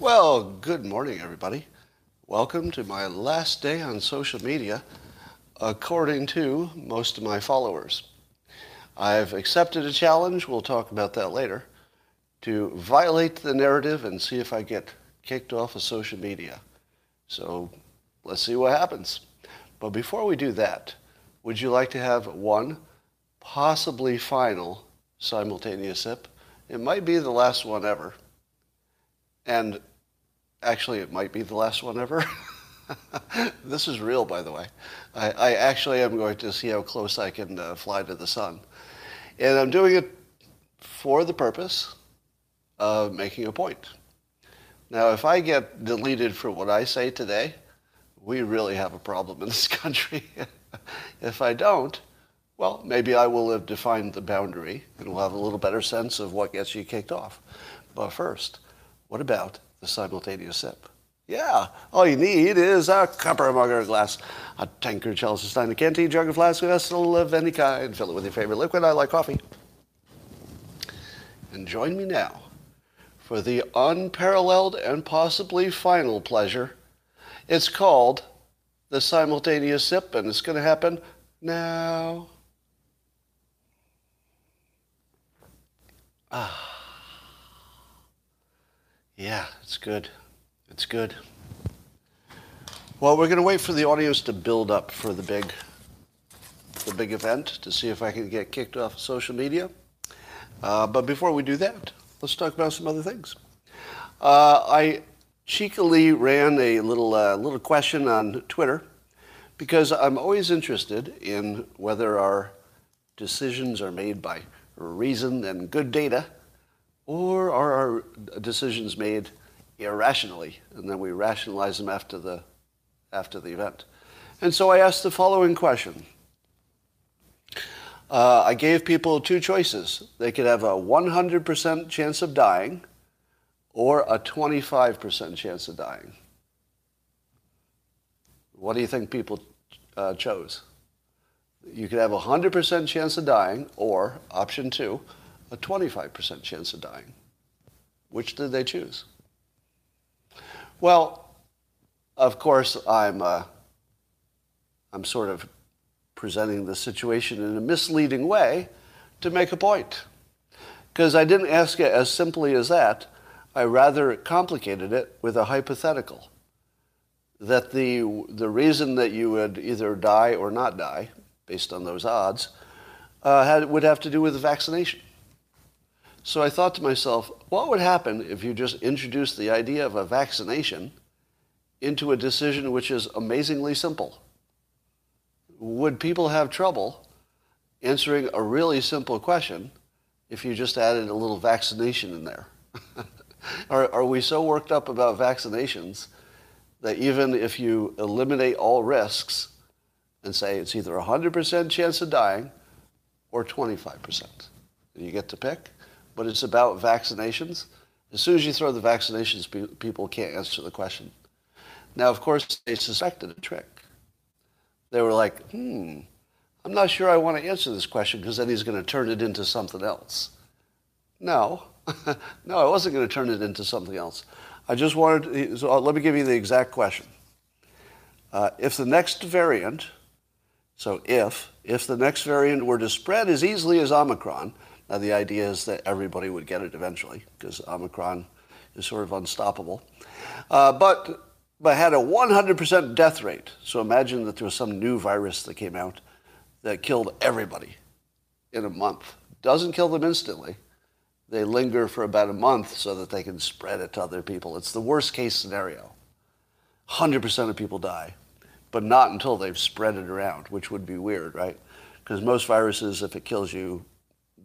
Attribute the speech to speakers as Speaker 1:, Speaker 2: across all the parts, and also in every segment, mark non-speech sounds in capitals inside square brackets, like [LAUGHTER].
Speaker 1: Well, good morning, everybody. Welcome to my last day on social media, according to most of my followers. I've accepted a challenge, we'll talk about that later, to violate the narrative and see if I get kicked off of social media. So let's see what happens. But before we do that, would you like to have one, possibly final, simultaneous sip? It might be the last one ever. And actually, it might be the last one ever. [LAUGHS] this is real, by the way. I, I, actually am going to see how close I can uh, fly to the sun. And I'm doing it for the purpose of making a point. Now, if I get deleted for what I say today, we really have a problem in this [LAUGHS] country. [LAUGHS] if I don't, well, maybe I will have defined the boundary and we'll have a little better sense of what gets you kicked off. But first, what about the simultaneous sip? Yeah, all you need is a copper mug or a glass, a tankard, chalice, a stein, a canteen, jug, a flask, a vessel of any kind. Fill it with your favorite liquid. I like coffee. And join me now for the unparalleled and possibly final pleasure. It's called the simultaneous sip, and it's going to happen now. Ah. Yeah, it's good. It's good. Well, we're going to wait for the audience to build up for the big, the big event to see if I can get kicked off of social media. Uh, but before we do that, let's talk about some other things. Uh, I cheekily ran a little uh, little question on Twitter because I'm always interested in whether our decisions are made by reason and good data, or are our decisions made irrationally, and then we rationalize them after the after the event. And so I asked the following question. Uh, I gave people two choices. They could have a 100% chance of dying or a 25% chance of dying. What do you think people uh, chose? You could have a 100% chance of dying or, option two, a 25% chance of dying. Which did they choose? Well, of course, I'm, uh, I'm sort of presenting the situation in a misleading way to make a point. Because I didn't ask it as simply as that. I rather complicated it with a hypothetical. That the, the reason that you would either die or not die, based on those odds, uh, had, would have to do with the vaccination. So I thought to myself, what would happen if you just introduced the idea of a vaccination into a decision which is amazingly simple? Would people have trouble answering a really simple question if you just added a little vaccination in there? [LAUGHS] are, are we so worked up about vaccinations that even if you eliminate all risks and say it's either a 100% chance of dying or 25%, you get to pick, but it's about vaccinations. As soon as you throw the vaccinations, people can't answer the question. Now, of course, they suspected a trick. They were like, hmm, I'm not sure I want to answer this question because then he's going to turn it into something else. No, [LAUGHS] no, I wasn't going to turn it into something else. I just wanted, so let me give you the exact question. Uh, if the next variant, so if, if the next variant were to spread as easily as Omicron, now the idea is that everybody would get it eventually because Omicron is sort of unstoppable. Uh, but but had a 100% death rate. So imagine that there was some new virus that came out that killed everybody in a month. Doesn't kill them instantly. They linger for about a month so that they can spread it to other people. It's the worst case scenario. 100% of people die, but not until they've spread it around, which would be weird, right? Because most viruses, if it kills you,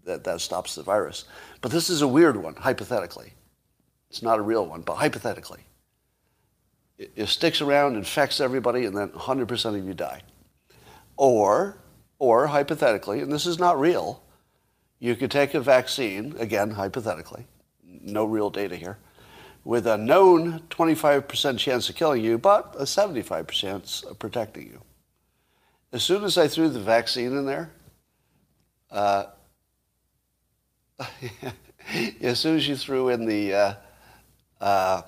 Speaker 1: that, that stops the virus. But this is a weird one, hypothetically. It's not a real one, but hypothetically it sticks around, infects everybody, and then 100% of you die. Or, or hypothetically, and this is not real, you could take a vaccine, again, hypothetically, no real data here, with a known 25% chance of killing you, but a 75% chance of protecting you. as soon as I threw the vaccine in there, uh, [LAUGHS] as soon as you threw in the uh, uh,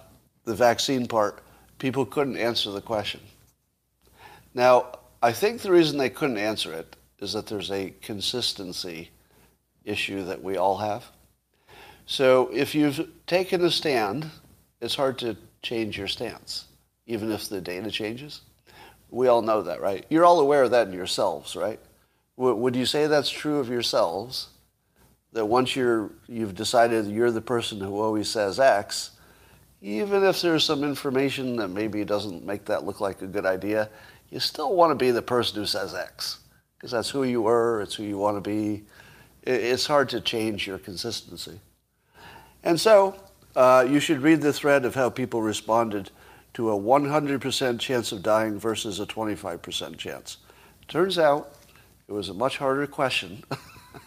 Speaker 1: the vaccine part, people couldn't answer the question. Now, I think the reason they couldn't answer it is that there's a consistency issue that we all have. So if you've taken a stand, it's hard to change your stance, even if the data changes. We all know that, right? You're all aware of that in yourselves, right? Would you say that's true of yourselves? That once you're, you've decided you're the person who always says X, even if there's some information that maybe doesn't make that look like a good idea, you still want to be the person who says X because that's who you were, it's who you want to be. It's hard to change your consistency. And so uh, you should read the thread of how people responded to a 100% chance of dying versus a 25% chance. Turns out it was a much harder question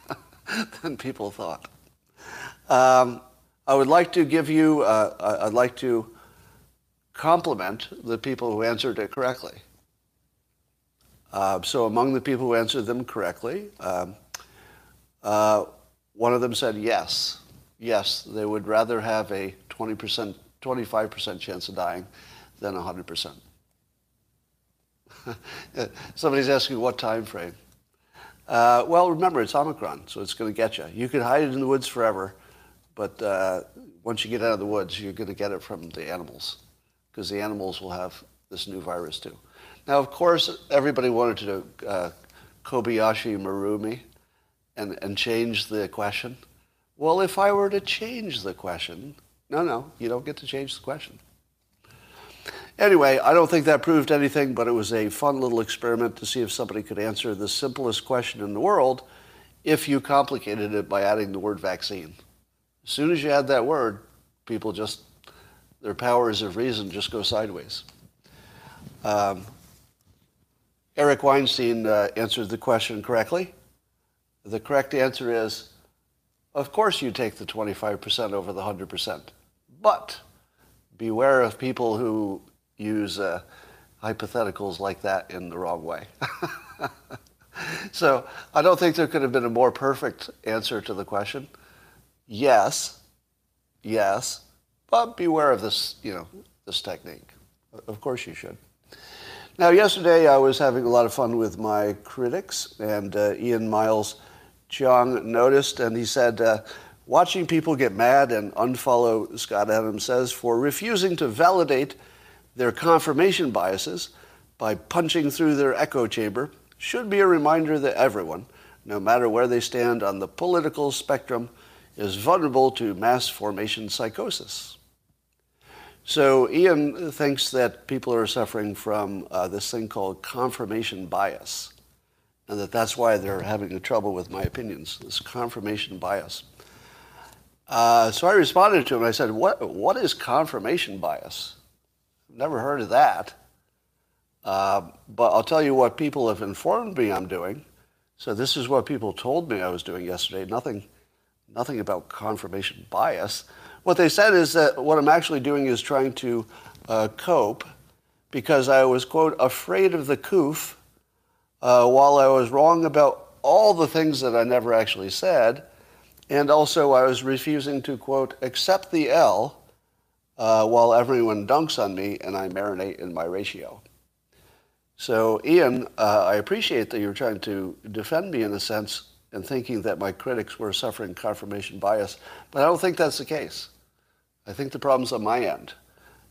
Speaker 1: [LAUGHS] than people thought. Um, I would like to give you, uh, I'd like to compliment the people who answered it correctly. Uh, so among the people who answered them correctly, um, uh, one of them said yes. Yes, they would rather have a 20%, 25% chance of dying than 100%. [LAUGHS] Somebody's asking what time frame. Uh, well, remember, it's Omicron, so it's going to get you. You can hide it in the woods forever, but uh, once you get out of the woods, you're going to get it from the animals, because the animals will have this new virus too. Now, of course, everybody wanted to uh, Kobayashi Maru me and, and change the question. Well, if I were to change the question, no, no, you don't get to change the question. Anyway, I don't think that proved anything, but it was a fun little experiment to see if somebody could answer the simplest question in the world if you complicated it by adding the word vaccine. As soon as you add that word, people just, their powers of reason just go sideways. Um, Eric Weinstein uh, answered the question correctly. The correct answer is, of course you take the 25% over the 100%. But beware of people who use uh, hypotheticals like that in the wrong way. [LAUGHS] so I don't think there could have been a more perfect answer to the question. Yes, yes, but beware of this, you know, this technique. Of course you should. Now, yesterday I was having a lot of fun with my critics, and uh, Ian Miles Cheong noticed, and he said, uh, watching people get mad and unfollow Scott Adams says for refusing to validate their confirmation biases by punching through their echo chamber should be a reminder that everyone, no matter where they stand on the political spectrum, is vulnerable to mass formation psychosis. So Ian thinks that people are suffering from uh, this thing called confirmation bias, and that that's why they're having trouble with my opinions, this confirmation bias. Uh, so I responded to him. I said, "What what is confirmation bias? Never heard of that." Uh, but I'll tell you what people have informed me I'm doing. So this is what people told me I was doing yesterday. Nothing, nothing about confirmation bias. What they said is that what I'm actually doing is trying to uh, cope because I was, quote, afraid of the coof uh, while I was wrong about all the things that I never actually said. And also, I was refusing to, quote, accept the L uh, while everyone dunks on me and I marinate in my ratio. So, Ian, uh, I appreciate that you're trying to defend me in a sense and thinking that my critics were suffering confirmation bias, but I don't think that's the case. I think the problem's on my end.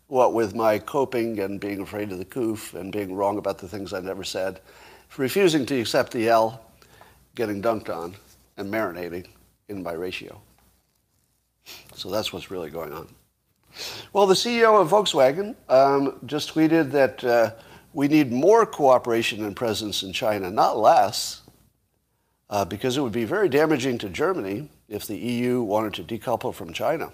Speaker 1: What with my coping and being afraid of the coof and being wrong about the things I never said, refusing to accept the L, getting dunked on, and marinating in my ratio. So that's what's really going on. Well, the CEO of Volkswagen um, just tweeted that uh, we need more cooperation and presence in China, not less uh, because it would be very damaging to Germany if the EU wanted to decouple from China.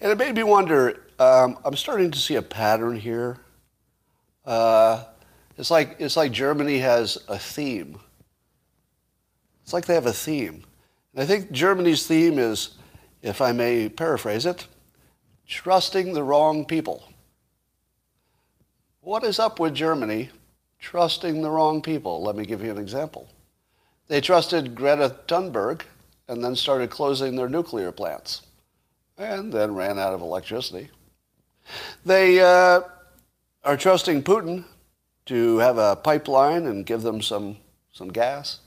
Speaker 1: And it made me wonder um, I'm starting to see a pattern here. Uh, it's, like, it's like Germany has a theme. It's like they have a theme. And I think Germany's theme is, if I may paraphrase it, trusting the wrong people. What is up with Germany trusting the wrong people. Let me give you an example. They trusted Greta Thunberg and then started closing their nuclear plants and then ran out of electricity. They uh, are trusting Putin to have a pipeline and give them some, some gas.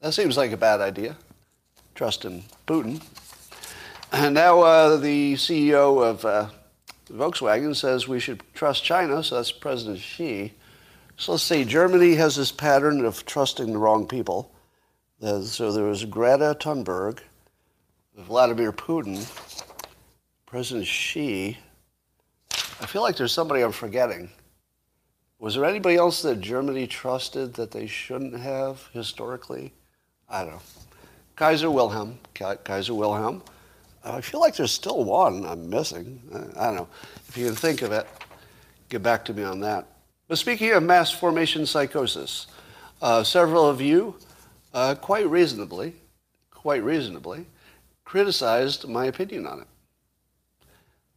Speaker 1: That seems like a bad idea, trusting Putin. And now uh, the CEO of uh, Volkswagen says we should trust China, so that's President Xi. So let's see, Germany has this pattern of trusting the wrong people. So there was Greta Thunberg, Vladimir Putin, President Xi. I feel like there's somebody I'm forgetting. Was there anybody else that Germany trusted that they shouldn't have historically? I don't know. Kaiser Wilhelm. Kaiser Wilhelm. I feel like there's still one I'm missing. I don't know. If you can think of it, get back to me on that. But speaking of mass formation psychosis, uh, several of you, uh, quite reasonably, quite reasonably, criticized my opinion on it.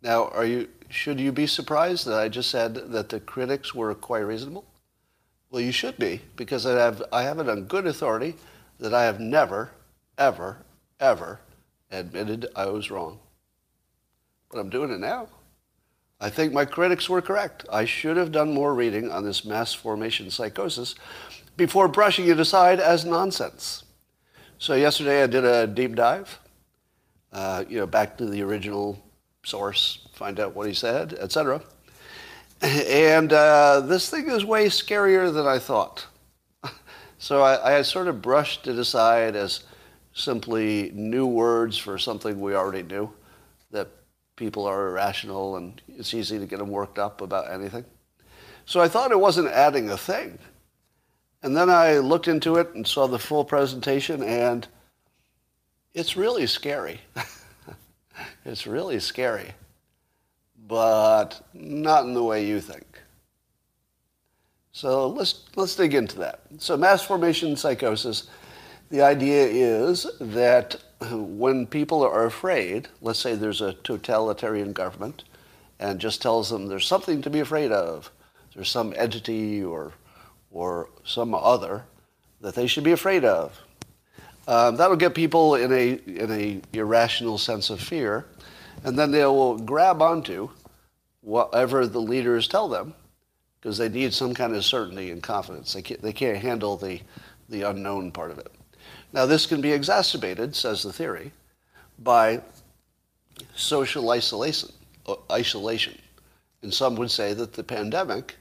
Speaker 1: Now, are you, should you be surprised that I just said that the critics were quite reasonable? Well, you should be, because I have, I have it on good authority that I have never, ever, ever admitted I was wrong. But I'm doing it now. I think my critics were correct. I should have done more reading on this mass formation psychosis before brushing it aside as nonsense. So yesterday I did a deep dive, uh, you know, back to the original source, find out what he said, etc. And uh, this thing is way scarier than I thought. [LAUGHS] so I, I sort of brushed it aside as simply new words for something we already knew, that people are irrational and it's easy to get them worked up about anything. So I thought it wasn't adding a thing. And then I looked into it and saw the full presentation, and it's really scary. [LAUGHS] it's really scary, but not in the way you think. So let's, let's dig into that. So mass formation psychosis the idea is that when people are afraid, let's say there's a totalitarian government and just tells them there's something to be afraid of, there's some entity or, or some other that they should be afraid of. Um, that'll get people in a, in a irrational sense of fear, and then they will grab onto whatever the leaders tell them because they need some kind of certainty and confidence. They can't, they can't handle the, the unknown part of it. Now, this can be exacerbated, says the theory, by social isolation. Uh, isolation. And some would say that the pandemic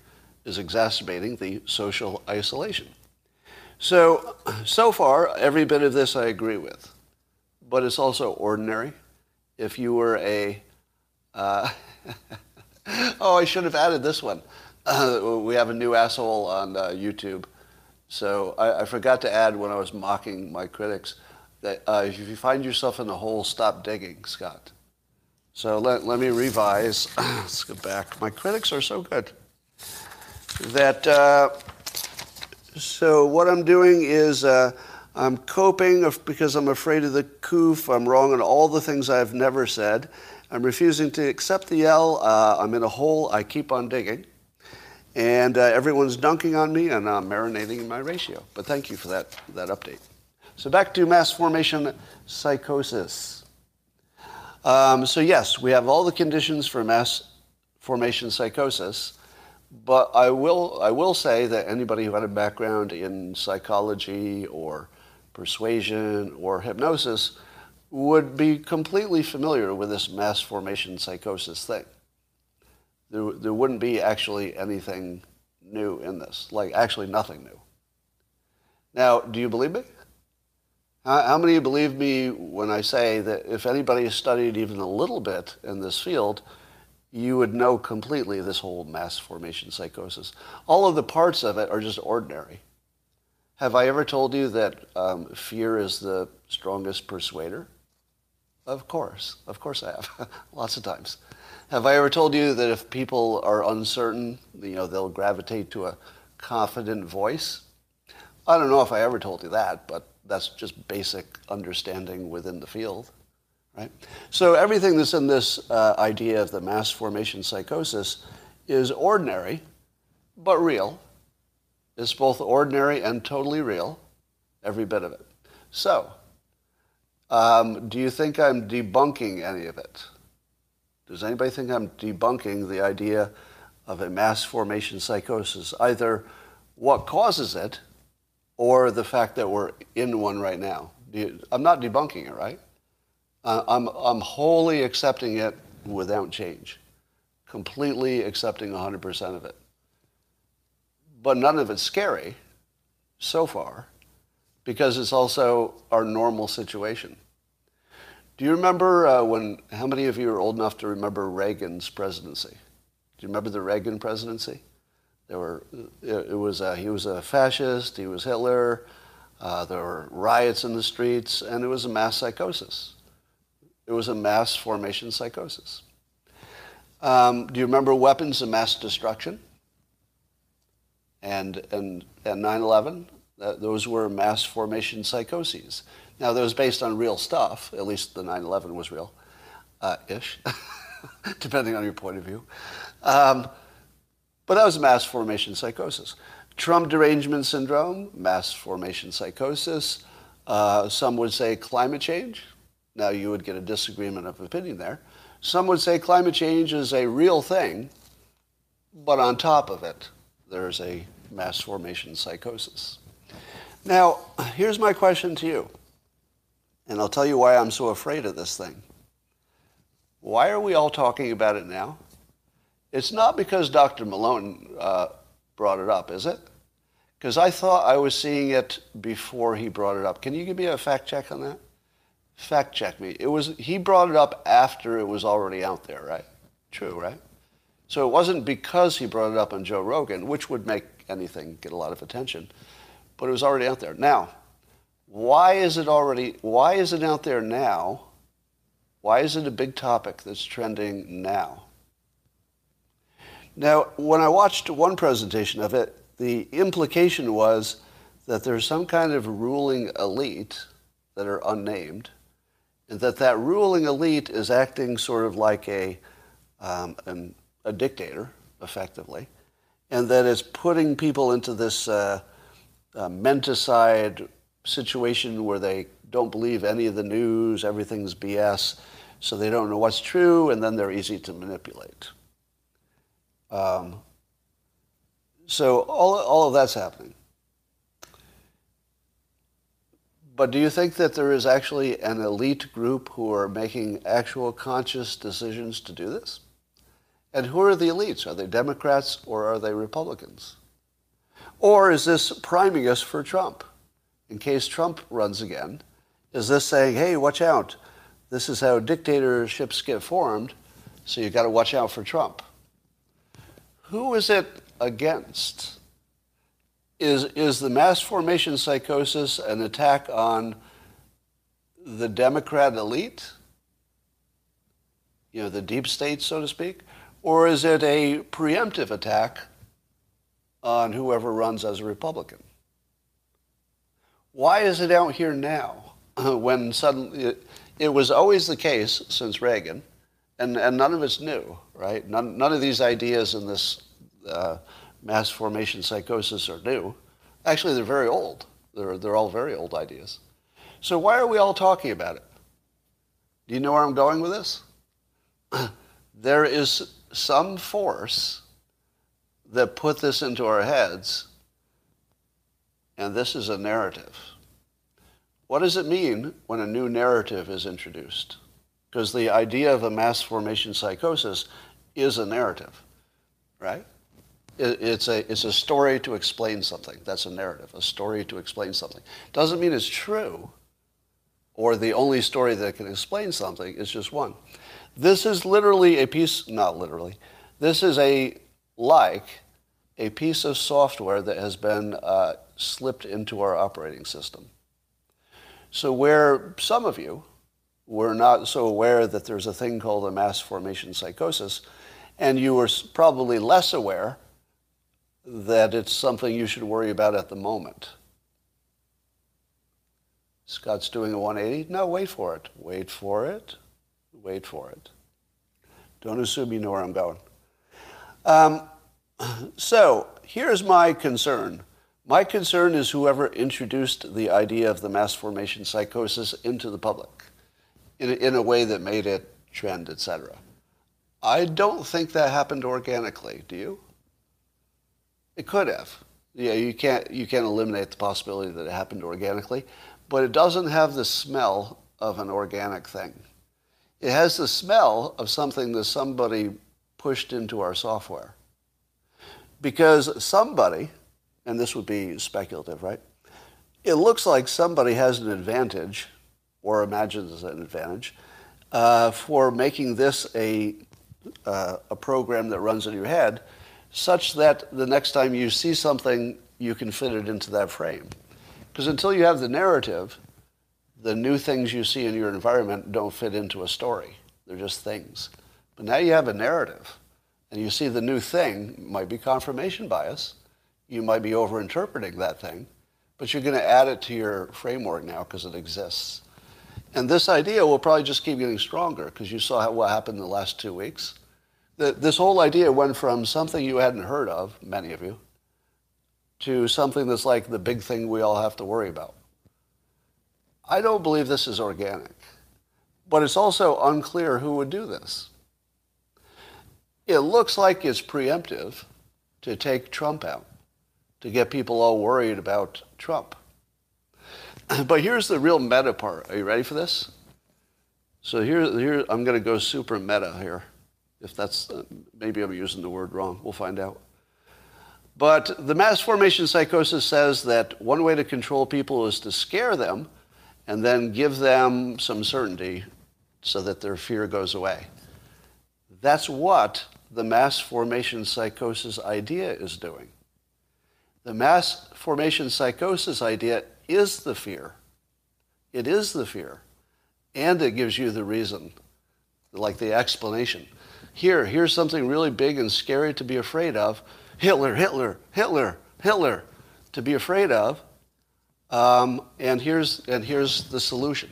Speaker 1: is exacerbating the social isolation. So, so far, every bit of this I agree with. But it's also ordinary. If you were a, uh, [LAUGHS] oh, I should have added this one. Uh, we have a new asshole on uh, YouTube so I, I, forgot to add when I was mocking my critics that uh, if you find yourself in a hole, stop digging, Scott. So let, let me revise. [COUGHS] Let's go back. My critics are so good. That, uh, so what I'm doing is uh, I'm coping because I'm afraid of the coof. I'm wrong on all the things I've never said. I'm refusing to accept the L. Uh, I'm in a hole. I keep on digging. And uh, everyone's dunking on me, and I'm marinating in my ratio. But thank you for that, that update. So back to mass formation psychosis. Um, so yes, we have all the conditions for mass formation psychosis, but I will, I will say that anybody who had a background in psychology or persuasion or hypnosis would be completely familiar with this mass formation psychosis thing there, there wouldn't be actually anything new in this, like actually nothing new. Now, do you believe me? How, how many of you believe me when I say that if anybody has studied even a little bit in this field, you would know completely this whole mass formation psychosis. All of the parts of it are just ordinary. Have I ever told you that um, fear is the strongest persuader? Of course. Of course I have. [LAUGHS] Lots of times. Have I ever told you that if people are uncertain, you know, they'll gravitate to a confident voice? I don't know if I ever told you that, but that's just basic understanding within the field, right? So everything that's in this uh, idea of the mass formation psychosis is ordinary, but real. It's both ordinary and totally real, every bit of it. So, um, do you think I'm debunking any of it? Does anybody think I'm debunking the idea of a mass formation psychosis, either what causes it or the fact that we're in one right now? You, I'm not debunking it, right? Uh, I'm, I'm wholly accepting it without change, completely accepting 100% of it. But none of it's scary so far because it's also our normal situation. Do you remember uh, when, how many of you are old enough to remember Reagan's presidency? Do you remember the Reagan presidency? There were, it, was, he was a fascist, he was Hitler, uh, there were riots in the streets, and it was a mass psychosis. It was a mass formation psychosis. Um, do you remember weapons of mass destruction? And, and, and 9-11? those were mass formation psychoses. Now, that was based on real stuff. At least the 9/11 was real, uh, ish, [LAUGHS] depending on your point of view. Um, but that was a mass formation psychosis. Trump derangement syndrome, mass formation psychosis. Uh, some would say climate change. Now, you would get a disagreement of opinion there. Some would say climate change is a real thing, but on top of it, there's a mass formation psychosis. Now, here's my question to you. And I'll tell you why I'm so afraid of this thing. Why are we all talking about it now? It's not because Dr. Malone uh, brought it up, is it? Because I thought I was seeing it before he brought it up. Can you give me a fact check on that? Fact check me. It was he brought it up after it was already out there, right? True, right? So it wasn't because he brought it up on Joe Rogan, which would make anything get a lot of attention, but it was already out there. Now, why is it already, why is it out there now? Why is it a big topic that's trending now? Now, when I watched one presentation of it, the implication was that there's some kind of ruling elite that are unnamed, that that ruling elite is acting sort of like a, um, an, a dictator, effectively, and that it's putting people into this uh, uh, menticide situation where they don't believe any of the news, everything's BS, so they don't know what's true, and then they're easy to manipulate. Um, so all, all of that's happening. But do you think that there is actually an elite group who are making actual conscious decisions to do this? And who are the elites? Are they Democrats or are they Republicans? Or is this priming us for Trump? in case Trump runs again? Is this saying, hey, watch out? This is how dictatorships get formed, so you've got to watch out for Trump. Who is it against? Is, is the mass formation psychosis an attack on the Democrat elite? You know, the deep state, so to speak? Or is it a preemptive attack on whoever runs as a Republican? Why is it out here now [CLEARS THROAT] when suddenly it, it, was always the case since Reagan, and, and none of it's new, right? None, none of these ideas in this uh, mass formation psychosis are new. Actually, they're very old. They're, they're all very old ideas. So why are we all talking about it? Do you know where I'm going with this? [CLEARS THROAT] there is some force that put this into our heads and this is a narrative. What does it mean when a new narrative is introduced? Because the idea of a mass formation psychosis is a narrative, right? It's a, it's a story to explain something. That's a narrative, a story to explain something. Doesn't mean it's true or the only story that can explain something. It's just one. This is literally a piece, not literally, this is a, like, a piece of software that has been uh, slipped into our operating system. So where some of you were not so aware that there's a thing called a mass formation psychosis, and you were probably less aware that it's something you should worry about at the moment. Scott's doing a 180? No, wait for it. Wait for it. Wait for it. Don't assume you know where I'm going. Um, so here's my concern My concern is whoever introduced the idea of the mass formation psychosis into the public in, in a way that made it trend, etc. I don't think that happened organically. Do you? It could have. Yeah, you can't you can't eliminate the possibility that it happened organically, but it doesn't have the smell of an organic thing. It has the smell of something that somebody pushed into our software. Because somebody, and this would be speculative, right? It looks like somebody has an advantage, or imagines an advantage, uh, for making this a, uh, a program that runs in your head, such that the next time you see something, you can fit it into that frame. Because until you have the narrative, the new things you see in your environment don't fit into a story. They're just things. But now you have a narrative, and you see the new thing might be confirmation bias. You might be overinterpreting that thing, but you're going to add it to your framework now because it exists. And this idea will probably just keep getting stronger because you saw what happened in the last two weeks. This whole idea went from something you hadn't heard of, many of you, to something that's like the big thing we all have to worry about. I don't believe this is organic, but it's also unclear who would do this. It looks like it's preemptive to take Trump out, to get people all worried about Trump. [CLEARS THROAT] But here's the real meta part. Are you ready for this? So here, here I'm going to go super meta here. If that's, uh, maybe I'm using the word wrong. We'll find out. But the mass formation psychosis says that one way to control people is to scare them and then give them some certainty so that their fear goes away. That's what the mass formation psychosis idea is doing. The mass formation psychosis idea is the fear. It is the fear. And it gives you the reason, like the explanation. Here, here's something really big and scary to be afraid of. Hitler, Hitler, Hitler, Hitler, to be afraid of. Um, and, here's, and here's the solution.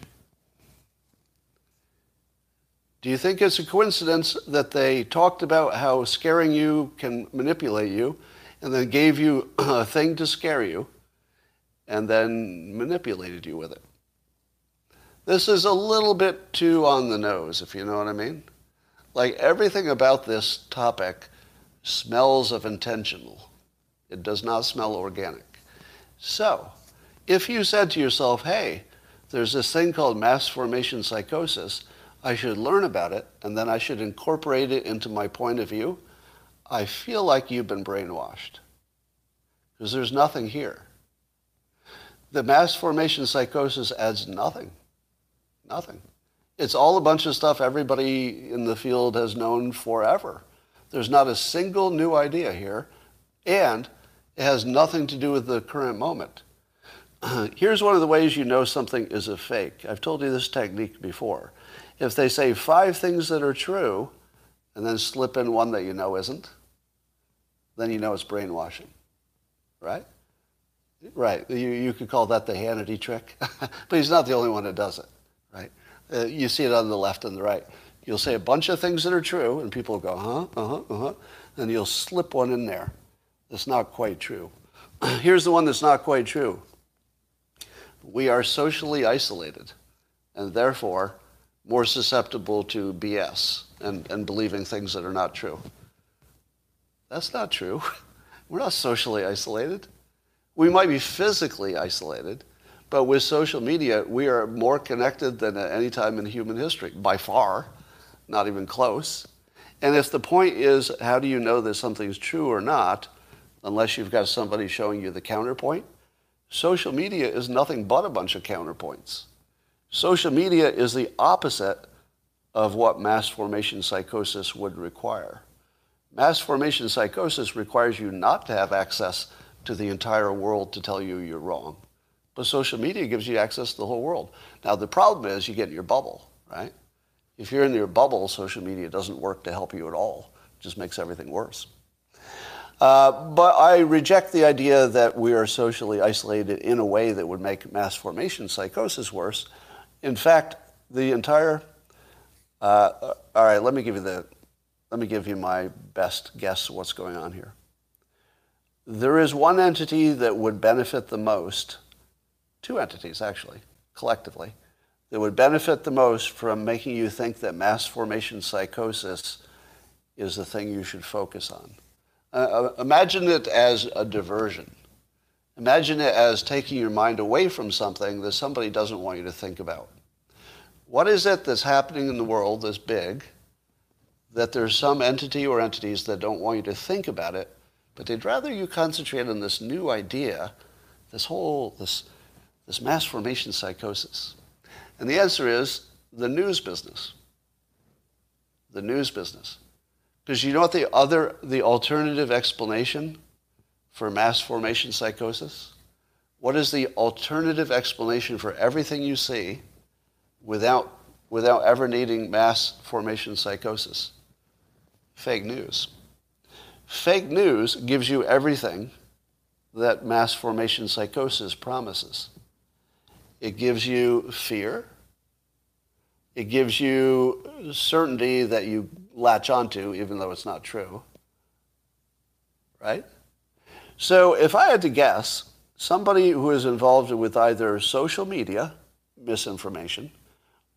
Speaker 1: Do you think it's a coincidence that they talked about how scaring you can manipulate you and then gave you [CLEARS THROAT] a thing to scare you and then manipulated you with it? This is a little bit too on the nose, if you know what I mean. Like everything about this topic smells of intentional. It does not smell organic. So, if you said to yourself, hey, there's this thing called mass formation psychosis, I should learn about it and then I should incorporate it into my point of view, I feel like you've been brainwashed. Because there's nothing here. The mass formation psychosis adds nothing. Nothing. It's all a bunch of stuff everybody in the field has known forever. There's not a single new idea here, and it has nothing to do with the current moment. [CLEARS THROAT] Here's one of the ways you know something is a fake. I've told you this technique before. If they say five things that are true and then slip in one that you know isn't, then you know it's brainwashing, right? Right. You, you could call that the Hannity trick, [LAUGHS] but he's not the only one that does it, right? Uh, you see it on the left and the right. You'll say a bunch of things that are true, and people go, huh, uh-huh, uh-huh, and you'll slip one in there that's not quite true. [CLEARS THROAT] Here's the one that's not quite true. We are socially isolated, and therefore more susceptible to BS and, and believing things that are not true. That's not true. [LAUGHS] We're not socially isolated. We might be physically isolated, but with social media, we are more connected than at any time in human history, by far, not even close. And if the point is, how do you know that something's true or not, unless you've got somebody showing you the counterpoint? Social media is nothing but a bunch of counterpoints. Social media is the opposite of what mass formation psychosis would require. Mass formation psychosis requires you not to have access to the entire world to tell you you're wrong. But social media gives you access to the whole world. Now, the problem is you get in your bubble, right? If you're in your bubble, social media doesn't work to help you at all. It just makes everything worse. Uh, but I reject the idea that we are socially isolated in a way that would make mass formation psychosis worse. In fact, the entire, uh, all right, let me give you the, let me give you my best guess what's going on here. there is one entity that would benefit the most, two entities actually, collectively, that would benefit the most from making you think that mass formation psychosis is the thing you should focus on. Uh, uh, imagine it as a diversion. Imagine it as taking your mind away from something that somebody doesn't want you to think about. What is it that's happening in the world that's big that there's some entity or entities that don't want you to think about it, but they'd rather you concentrate on this new idea, this whole, this, this mass formation psychosis? And the answer is the news business. The news business. Because you know what the other, the alternative explanation for mass formation psychosis? What is the alternative explanation for everything you see without, without ever needing mass formation psychosis? Fake news. Fake news gives you everything that mass formation psychosis promises. It gives you fear. It gives you certainty that you latch onto, even though it's not true. Right? So if I had to guess, somebody who is involved with either social media, misinformation,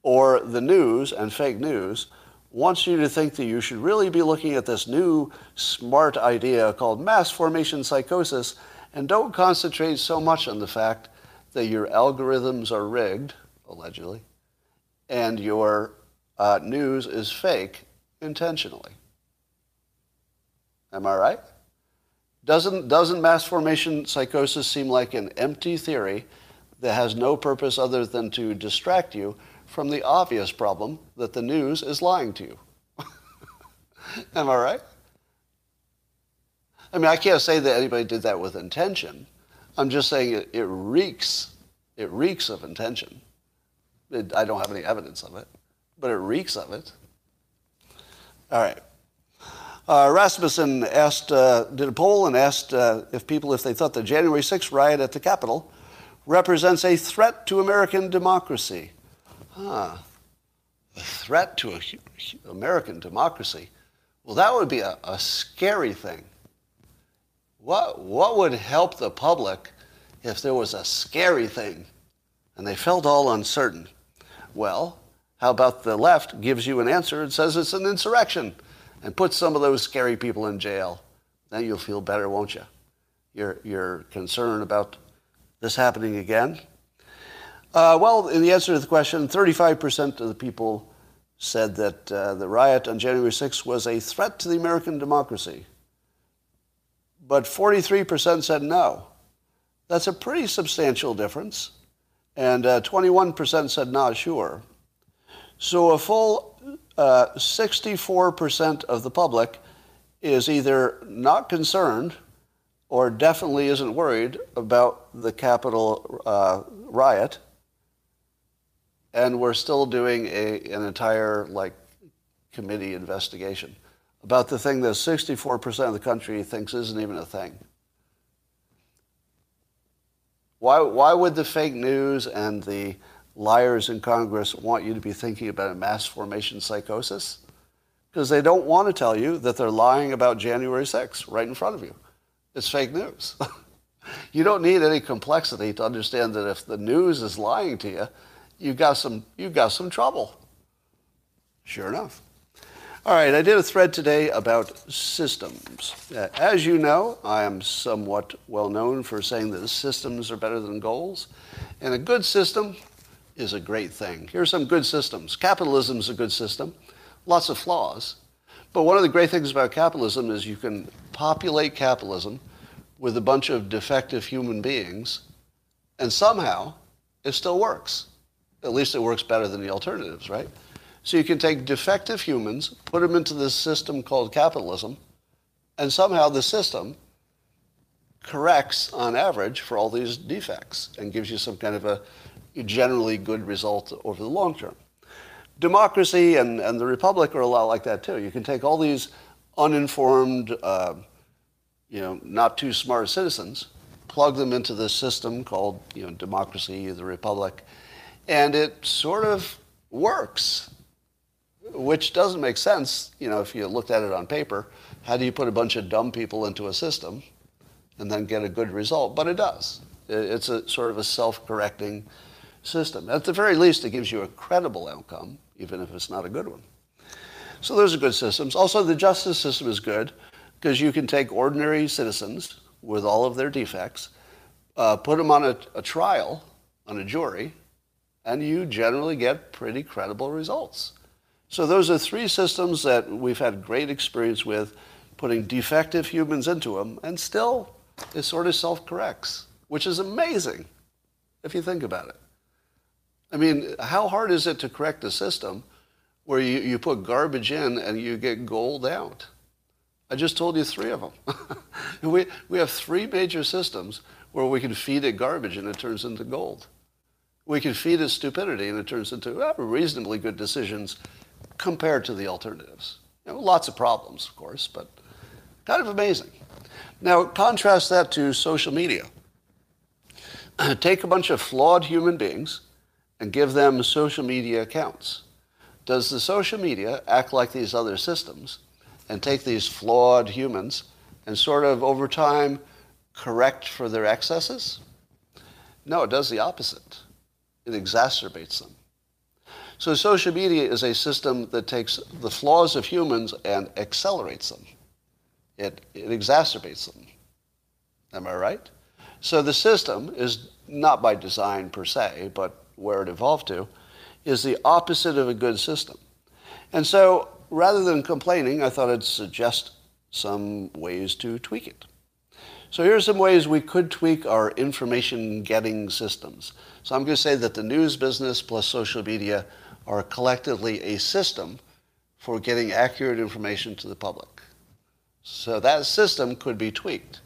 Speaker 1: or the news and fake news wants you to think that you should really be looking at this new smart idea called mass formation psychosis and don't concentrate so much on the fact that your algorithms are rigged, allegedly, and your uh, news is fake intentionally. Am I right? Doesn't, doesn't mass formation psychosis seem like an empty theory that has no purpose other than to distract you from the obvious problem that the news is lying to you? [LAUGHS] Am I right? I mean, I can't say that anybody did that with intention. I'm just saying it, it reeks, it reeks of intention. It, I don't have any evidence of it, but it reeks of it. All right. Uh, Rasmussen asked, uh, did a poll and asked uh, if people, if they thought the January 6th riot at the Capitol represents a threat to American democracy. Huh. A threat to a, American democracy. Well, that would be a, a scary thing. What, what would help the public if there was a scary thing and they felt all uncertain? Well, how about the left gives you an answer and says it's an insurrection and puts some of those scary people in jail? Then you'll feel better, won't you? You're, you're concerned about this happening again. Uh, well, in the answer to the question, 35% of the people said that uh, the riot on January 6th was a threat to the American democracy. But 43% said no. That's a pretty substantial difference. And uh, 21% said not sure. So a full uh, 64% of the public is either not concerned or definitely isn't worried about the Capitol uh, riot, and we're still doing a, an entire like committee investigation about the thing that 64% of the country thinks isn't even a thing. Why, why would the fake news and the liars in Congress want you to be thinking about a mass formation psychosis? Because they don't want to tell you that they're lying about January 6th right in front of you. It's fake news. [LAUGHS] you don't need any complexity to understand that if the news is lying to you, you've got some, you've got some trouble. Sure enough. All right, I did a thread today about systems. Uh, as you know, I am somewhat well known for saying that systems are better than goals. And a good system is a great thing. Here are some good systems. Capitalism is a good system, lots of flaws. But one of the great things about capitalism is you can populate capitalism with a bunch of defective human beings, and somehow it still works. At least it works better than the alternatives, right? So you can take defective humans, put them into this system called capitalism, and somehow the system corrects on average for all these defects and gives you some kind of a generally good result over the long term. Democracy and, and the republic are a lot like that too. You can take all these uninformed, uh, you know, not too smart citizens, plug them into this system called you know, democracy, the republic, and it sort of works, which doesn't make sense, you know, if you looked at it on paper. How do you put a bunch of dumb people into a system and then get a good result, but it does. It's a sort of a self-correcting system. At the very least, it gives you a credible outcome, even if it's not a good one. So those are good systems. Also, the justice system is good because you can take ordinary citizens with all of their defects, uh, put them on a, a trial, on a jury, and you generally get pretty credible results. So those are three systems that we've had great experience with putting defective humans into them, and still it sort of self-corrects, which is amazing if you think about it. I mean, how hard is it to correct a system where you, you put garbage in and you get gold out? I just told you three of them. [LAUGHS] we, we have three major systems where we can feed it garbage and it turns into gold. We can feed it stupidity and it turns into reasonably good decisions compared to the alternatives. You know, lots of problems, of course, but kind of amazing. Now, contrast that to social media. [CLEARS THROAT] Take a bunch of flawed human beings and give them social media accounts. Does the social media act like these other systems and take these flawed humans and sort of over time correct for their excesses? No, it does the opposite. It exacerbates them. So social media is a system that takes the flaws of humans and accelerates them. It, it exacerbates them. Am I right? So the system is not by design per se, but where it evolved to, is the opposite of a good system. And so rather than complaining, I thought I'd suggest some ways to tweak it. So here are some ways we could tweak our information getting systems. So I'm going to say that the news business plus social media are collectively a system for getting accurate information to the public. So that system could be tweaked.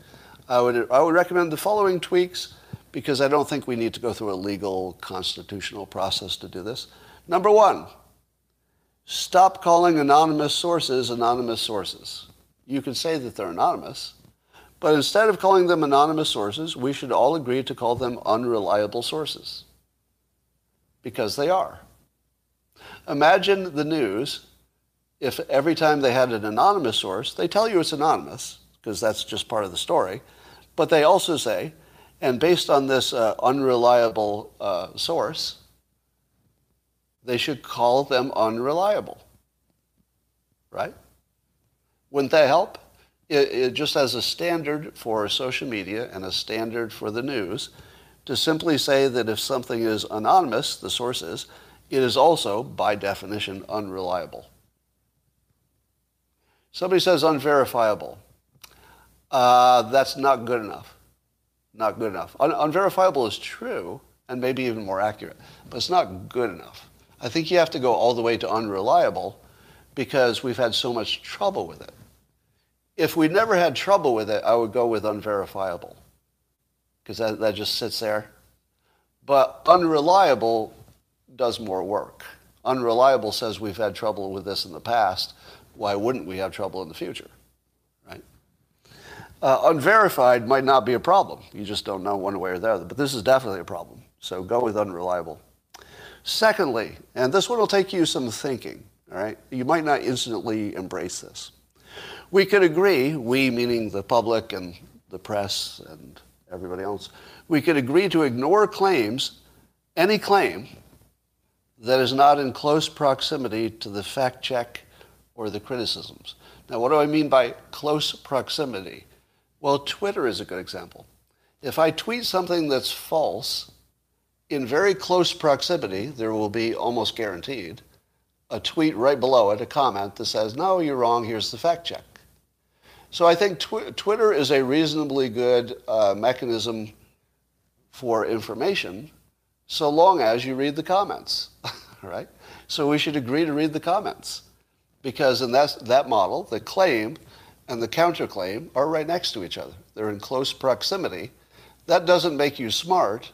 Speaker 1: I would, I would recommend the following tweaks because I don't think we need to go through a legal constitutional process to do this. Number one, stop calling anonymous sources anonymous sources. You can say that they're anonymous, but instead of calling them anonymous sources, we should all agree to call them unreliable sources because they are. Imagine the news if every time they had an anonymous source, they tell you it's anonymous because that's just part of the story, but they also say, and based on this uh, unreliable uh, source, they should call them unreliable. Right? Wouldn't that help? It, it just as a standard for social media and a standard for the news to simply say that if something is anonymous, the source is, it is also, by definition, unreliable. Somebody says unverifiable. Uh, that's not good enough not good enough. Un- unverifiable is true and maybe even more accurate, but it's not good enough. I think you have to go all the way to unreliable because we've had so much trouble with it. If we never had trouble with it, I would go with unverifiable because that, that just sits there. But unreliable does more work. Unreliable says we've had trouble with this in the past. Why wouldn't we have trouble in the future? Uh, unverified might not be a problem. You just don't know one way or the other. But this is definitely a problem. So go with unreliable. Secondly, and this one will take you some thinking, all right? You might not instantly embrace this. We could agree, we meaning the public and the press and everybody else, we could agree to ignore claims, any claim, that is not in close proximity to the fact check or the criticisms. Now, what do I mean by close proximity? Well, Twitter is a good example. If I tweet something that's false, in very close proximity, there will be almost guaranteed a tweet right below it, a comment that says, no, you're wrong, here's the fact check. So I think tw- Twitter is a reasonably good uh, mechanism for information so long as you read the comments, [LAUGHS] right? So we should agree to read the comments because in that, that model, the claim and the counterclaim are right next to each other. They're in close proximity. That doesn't make you smart,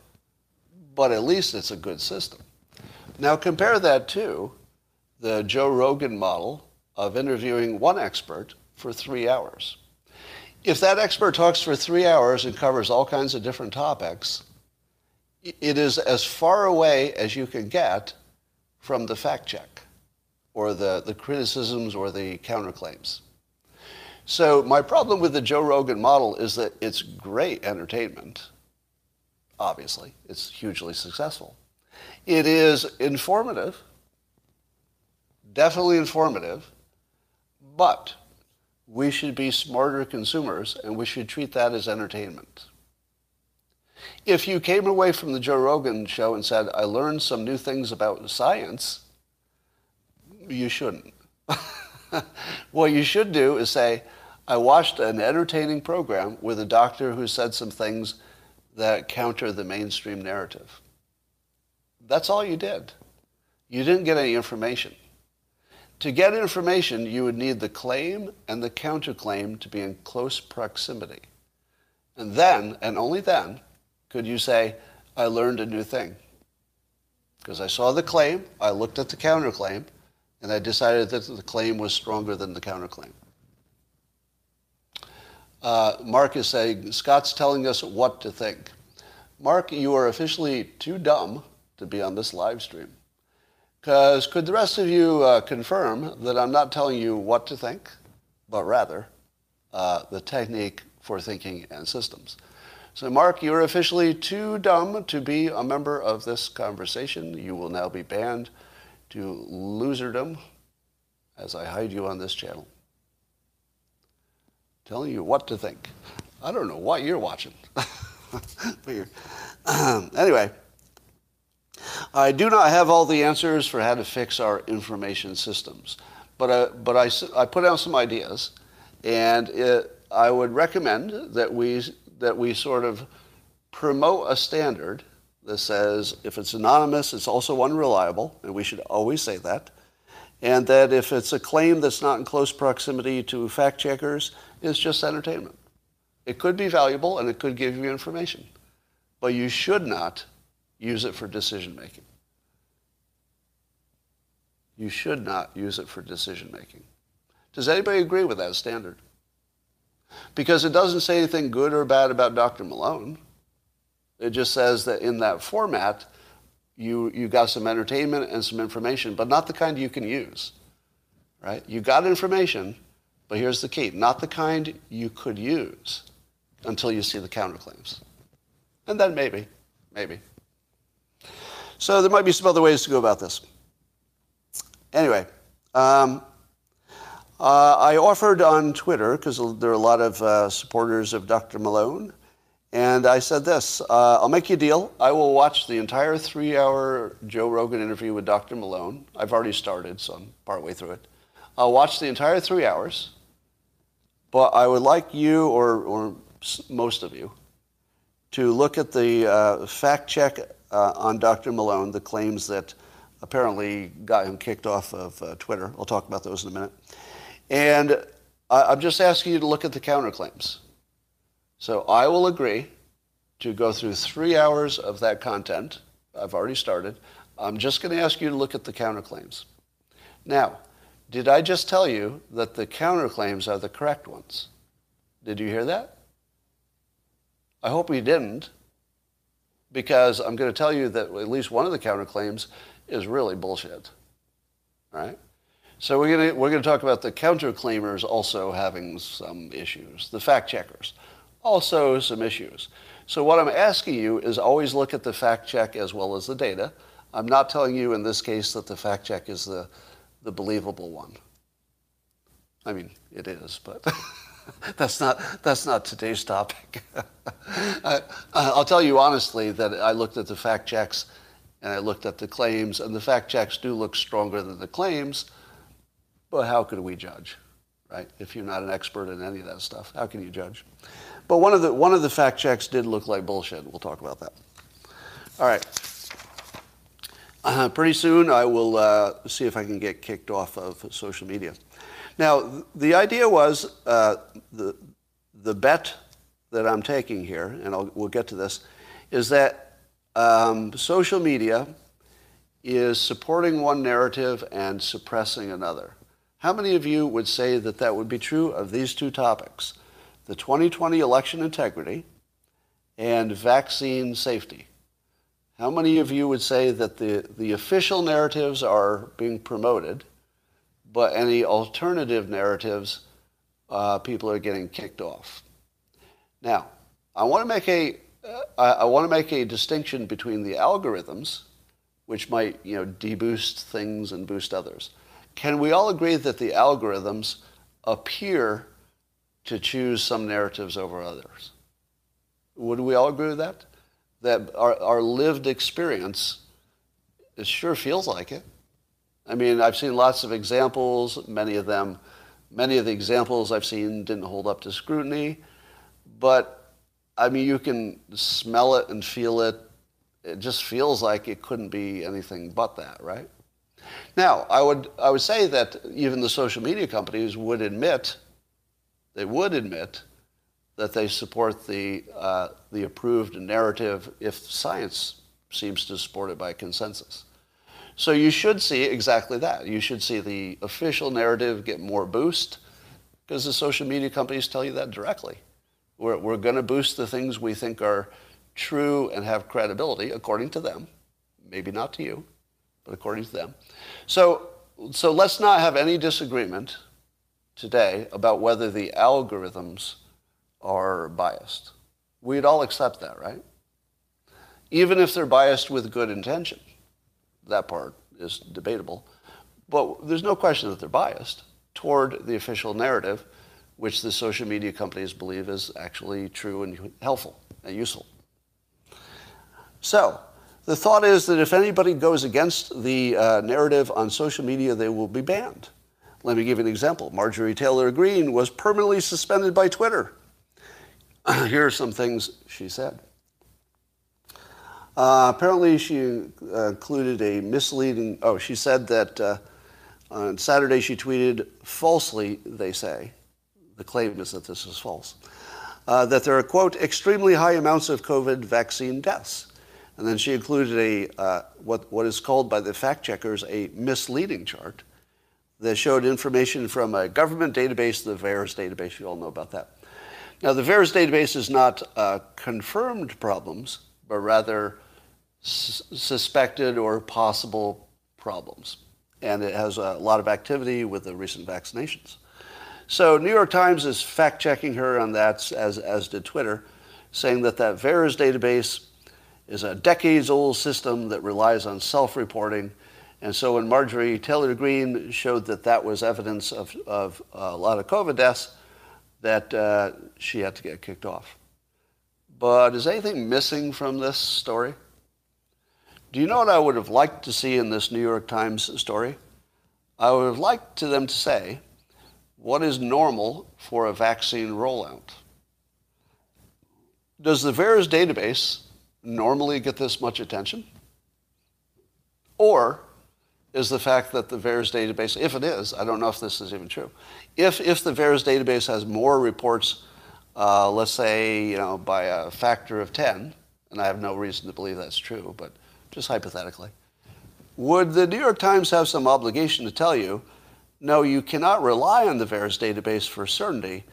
Speaker 1: but at least it's a good system. Now compare that to the Joe Rogan model of interviewing one expert for three hours. If that expert talks for three hours and covers all kinds of different topics, it is as far away as you can get from the fact check or the, the criticisms or the counterclaims. So my problem with the Joe Rogan model is that it's great entertainment. Obviously, it's hugely successful. It is informative, definitely informative, but we should be smarter consumers and we should treat that as entertainment. If you came away from the Joe Rogan show and said, I learned some new things about science, you shouldn't. [LAUGHS] what you should do is say, I watched an entertaining program with a doctor who said some things that counter the mainstream narrative. That's all you did. You didn't get any information. To get information, you would need the claim and the counterclaim to be in close proximity. And then, and only then, could you say, I learned a new thing? Because I saw the claim, I looked at the counterclaim, and I decided that the claim was stronger than the counterclaim. Uh, Mark is saying, Scott's telling us what to think. Mark, you are officially too dumb to be on this live stream. Because could the rest of you uh, confirm that I'm not telling you what to think, but rather uh, the technique for thinking and systems? So, Mark, you're officially too dumb to be a member of this conversation. You will now be banned to loserdom as I hide you on this channel. Telling you what to think. I don't know what you're watching. [LAUGHS] [CLEARS THROAT] anyway, I do not have all the answers for how to fix our information systems, but, uh, but I, I put out some ideas, and it, I would recommend that we, that we sort of promote a standard that says if it's anonymous, it's also unreliable, and we should always say that, and that if it's a claim that's not in close proximity to fact checkers, it's just entertainment. It could be valuable and it could give you information, but you should not use it for decision making. You should not use it for decision making. Does anybody agree with that standard? Because it doesn't say anything good or bad about Dr. Malone. It just says that in that format, you, you got some entertainment and some information, but not the kind you can use. Right? You got information, but here's the key not the kind you could use until you see the counterclaims. And then maybe, maybe. So there might be some other ways to go about this. Anyway, um, uh, I offered on Twitter, because there are a lot of uh, supporters of Dr. Malone, and I said this uh, I'll make you a deal. I will watch the entire three hour Joe Rogan interview with Dr. Malone. I've already started, so I'm partway through it. I'll watch the entire three hours, but I would like you, or, or most of you, to look at the uh, fact check uh, on Dr. Malone, the claims that apparently got him kicked off of uh, Twitter. I'll talk about those in a minute. And I, am just asking you to look at the counterclaims. So I will agree to go through three hours of that content. I've already started. I'm just going to ask you to look at the counterclaims. Now, did I just tell you that the counterclaims are the correct ones? Did you hear that? I hope you didn't, because I'm going to tell you that at least one of the counterclaims is really bullshit. Right? So we're going we're to talk about the counterclaimers also having some issues, the fact checkers, also some issues. So what I'm asking you is always look at the fact check as well as the data. I'm not telling you in this case that the fact check is the, the believable one. I mean, it is, but [LAUGHS] that's not that's not today's topic. [LAUGHS] I, will tell you honestly that I looked at the fact checks and I looked at the claims, and the fact checks do look stronger than the claims. But how could we judge, right? If you're not an expert in any of that stuff, how can you judge? But one of the one of the fact checks did look like bullshit. We'll talk about that. All right. Uh, pretty soon, I will uh, see if I can get kicked off of social media. Now, the idea was uh, the, the bet that I'm taking here, and I'll, we'll get to this, is that um, social media is supporting one narrative and suppressing another. How many of you would say that that would be true of these two topics? The 2020 election integrity and vaccine safety. How many of you would say that the, the official narratives are being promoted but any alternative narratives uh, people are getting kicked off. Now, I want to make a uh, want to make a distinction between the algorithms, which might you know deboost things and boost others. Can we all agree that the algorithms appear to choose some narratives over others? Would we all agree with that? That our, our lived experience, it sure feels like it. I mean, I've seen lots of examples. Many of them, many of the examples I've seen didn't hold up to scrutiny. But I mean, you can smell it and feel it. It just feels like it couldn't be anything but that, right? Now, I would, I would say that even the social media companies would admit, they would admit that they support the, uh, the approved narrative if science seems to support it by consensus. So you should see exactly that. You should see the official narrative get more boost because the social media companies tell you that directly. We're, we're going to boost the things we think are true and have credibility according to them, maybe not to you but according to them. So, so let's not have any disagreement today about whether the algorithms are biased. We'd all accept that, right? Even if they're biased with good intention. That part is debatable. But there's no question that they're biased toward the official narrative, which the social media companies believe is actually true and helpful and useful. So, the thought is that if anybody goes against the uh, narrative on social media, they will be banned. Let me give you an example. Marjorie Taylor Greene was permanently suspended by Twitter. [CLEARS THROAT] Here are some things she said. Uh, apparently, she uh, included a misleading. Oh, she said that uh, on Saturday she tweeted falsely, they say. The claim is that this is false. Uh, that there are, quote, extremely high amounts of COVID vaccine deaths. And then she included a, uh, what, what is called by the fact checkers a misleading chart that showed information from a government database, the VAERS database. You all know about that. Now, the VAERS database is not uh, confirmed problems, but rather s- suspected or possible problems. And it has a lot of activity with the recent vaccinations. So, New York Times is fact checking her on that, as, as did Twitter, saying that that VAERS database is a decades old system that relies on self reporting. And so when Marjorie Taylor Greene showed that that was evidence of, of a lot of COVID deaths, that uh, she had to get kicked off. But is anything missing from this story? Do you know what I would have liked to see in this New York Times story? I would have liked to them to say, what is normal for a vaccine rollout? Does the VAERS database normally get this much attention? Or is the fact that the VAERS database, if it is, I don't know if this is even true, if, if the VAERS database has more reports, uh, let's say, you know, by a factor of 10, and I have no reason to believe that's true, but just hypothetically, would the New York Times have some obligation to tell you, no, you cannot rely on the VAERS database for certainty,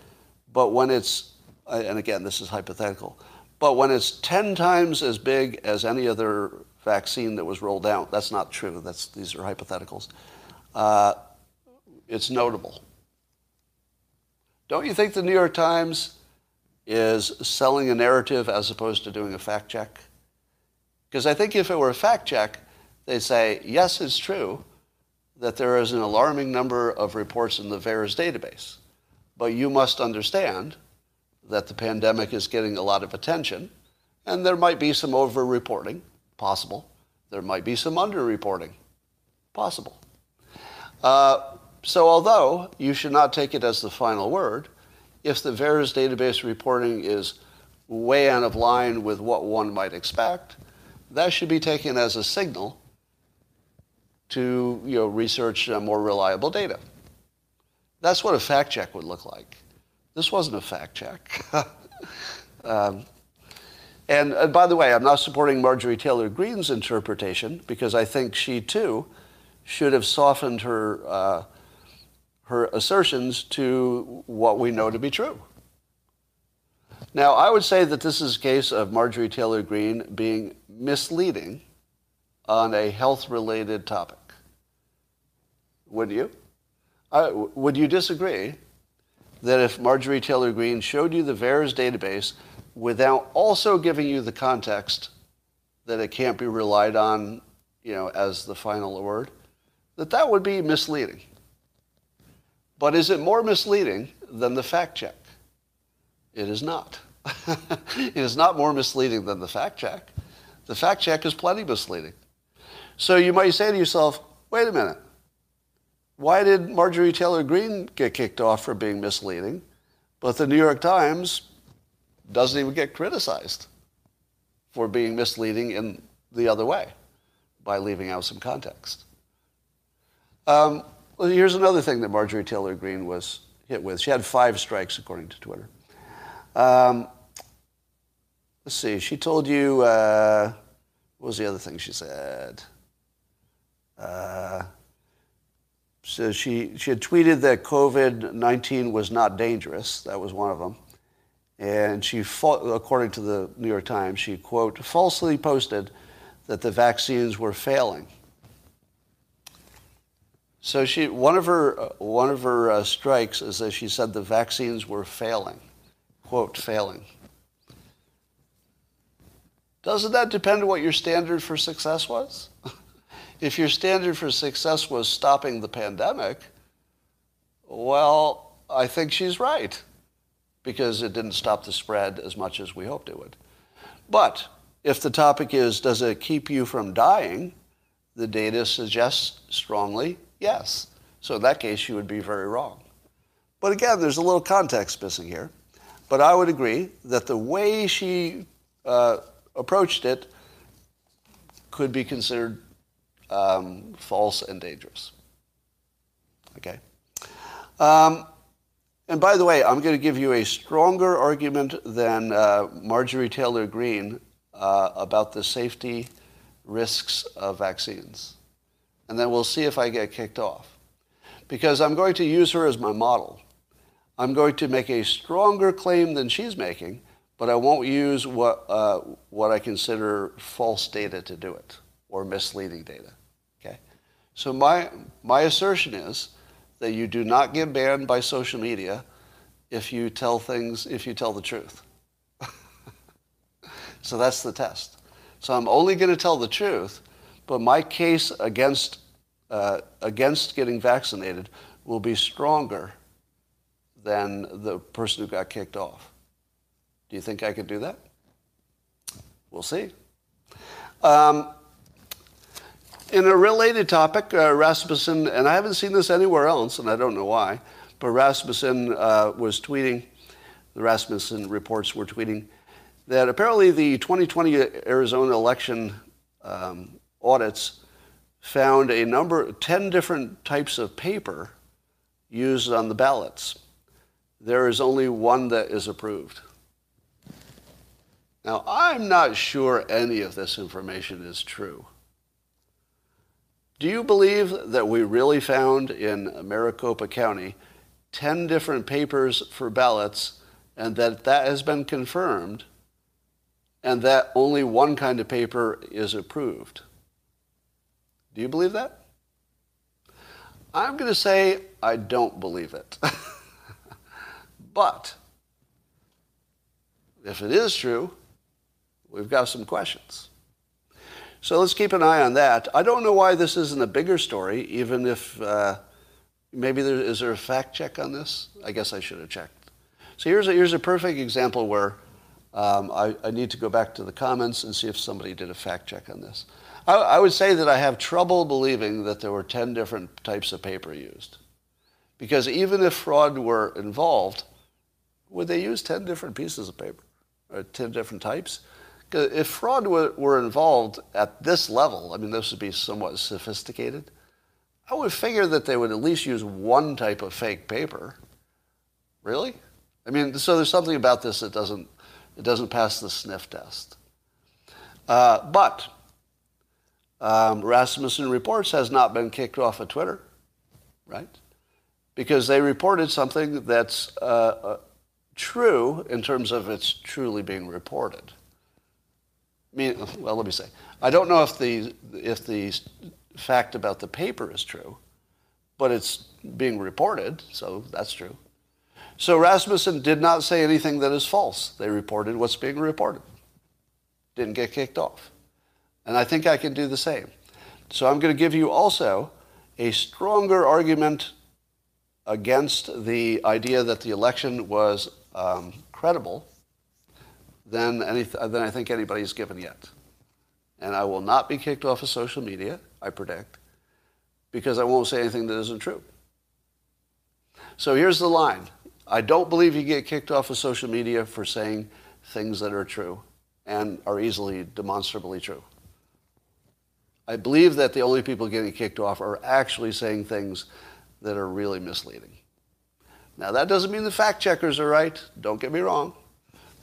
Speaker 1: but when it's, and again, this is hypothetical, but when it's 10 times as big as any other vaccine that was rolled out, that's not true. That's, these are hypotheticals. Uh, it's notable. Don't you think the New York Times is selling a narrative as opposed to doing a fact check? Because I think if it were a fact check, they'd say, yes, it's true that there is an alarming number of reports in the VAERS database. But you must understand that the pandemic is getting a lot of attention, and there might be some over-reporting, possible. There might be some under-reporting, possible. Uh, so although you should not take it as the final word, if the VAERS database reporting is way out of line with what one might expect, that should be taken as a signal to you know, research uh, more reliable data. That's what a fact check would look like. This wasn't a fact check. [LAUGHS] um, and uh, by the way, I'm not supporting Marjorie Taylor Greene's interpretation because I think she too should have softened her, uh, her assertions to what we know to be true. Now, I would say that this is a case of Marjorie Taylor Greene being misleading on a health related topic. Would you? Would you disagree that if Marjorie Taylor Greene showed you the VAERS database without also giving you the context that it can't be relied on, you know, as the final word, that that would be misleading. But is it more misleading than the fact check? It is not. [LAUGHS] it is not more misleading than the fact check. The fact check is plenty misleading. So you might say to yourself, wait a minute. Why did Marjorie Taylor Greene get kicked off for being misleading, but the New York Times doesn't even get criticized for being misleading in the other way by leaving out some context? Um, well, here's another thing that Marjorie Taylor Greene was hit with. She had five strikes, according to Twitter. Um, let's see. She told you, uh, what was the other thing she said? Uh, so she, she had tweeted that COVID 19 was not dangerous. That was one of them. And she, according to the New York Times, she, quote, falsely posted that the vaccines were failing. So she, one of her, one of her uh, strikes is that she said the vaccines were failing, quote, failing. Doesn't that depend on what your standard for success was? If your standard for success was stopping the pandemic, well, I think she's right because it didn't stop the spread as much as we hoped it would. But if the topic is, does it keep you from dying? The data suggests strongly, yes. So in that case, you would be very wrong. But again, there's a little context missing here. But I would agree that the way she uh, approached it could be considered um, false and dangerous. Okay? Um, and by the way, I'm going to give you a stronger argument than uh, Marjorie Taylor Greene uh, about the safety risks of vaccines. And then we'll see if I get kicked off. Because I'm going to use her as my model. I'm going to make a stronger claim than she's making, but I won't use what, uh, what I consider false data to do it or misleading data. So my, my assertion is that you do not get banned by social media if you tell things, if you tell the truth. [LAUGHS] so that's the test. So I'm only going to tell the truth, but my case against, uh, against getting vaccinated will be stronger than the person who got kicked off. Do you think I could do that? We'll see. Um, in a related topic, uh, Rasmussen, and I haven't seen this anywhere else, and I don't know why, but Rasmussen uh, was tweeting, the Rasmussen reports were tweeting, that apparently the 2020 Arizona election um, audits found a number, 10 different types of paper used on the ballots. There is only one that is approved. Now, I'm not sure any of this information is true. Do you believe that we really found in Maricopa County 10 different papers for ballots and that that has been confirmed and that only one kind of paper is approved? Do you believe that? I'm going to say I don't believe it. [LAUGHS] but if it is true, we've got some questions. So let's keep an eye on that. I don't know why this isn't a bigger story, even if uh, maybe there is there a fact check on this. I guess I should have checked. So here's a, here's a perfect example where um, I, I, need to go back to the comments and see if somebody did a fact check on this. I, I would say that I have trouble believing that there were 10 different types of paper used. Because even if fraud were involved, would they use 10 different pieces of paper or 10 different types? If fraud were, were involved at this level, I mean, this would be somewhat sophisticated. I would figure that they would at least use one type of fake paper. Really? I mean, so there's something about this that doesn't, it doesn't pass the sniff test. Uh, but um, Rasmussen Reports has not been kicked off of Twitter, right? Because they reported something that's uh, uh, true in terms of it's truly being reported mean, well, let me say, I don't know if the if the fact about the paper is true, but it's being reported, so that's true. So Rasmussen did not say anything that is false. They reported what's being reported. Didn't get kicked off. And I think I can do the same. So I'm going to give you also a stronger argument against the idea that the election was um, credible than, any, than I think anybody's given yet. And I will not be kicked off of social media, I predict, because I won't say anything that isn't true. So here's the line I don't believe you get kicked off of social media for saying things that are true and are easily demonstrably true. I believe that the only people getting kicked off are actually saying things that are really misleading. Now, that doesn't mean the fact checkers are right, don't get me wrong,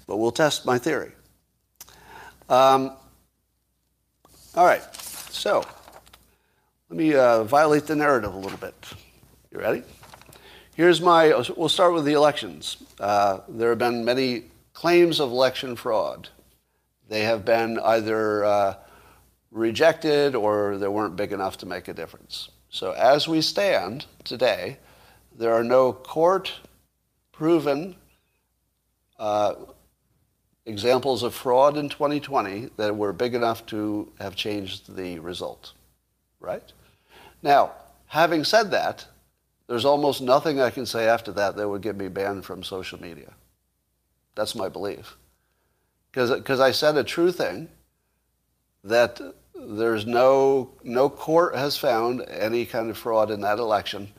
Speaker 1: but we'll test my theory. Um, all right, so let me uh, violate the narrative a little bit. You ready? Here's my, we'll start with the elections. Uh, there have been many claims of election fraud. They have been either uh, rejected or they weren't big enough to make a difference. So as we stand today, there are no court proven uh, examples of fraud in 2020 that were big enough to have changed the result, right? Now, having said that, there's almost nothing I can say after that that would get me banned from social media. That's my belief. Because I said a true thing that there's no, no court has found any kind of fraud in that election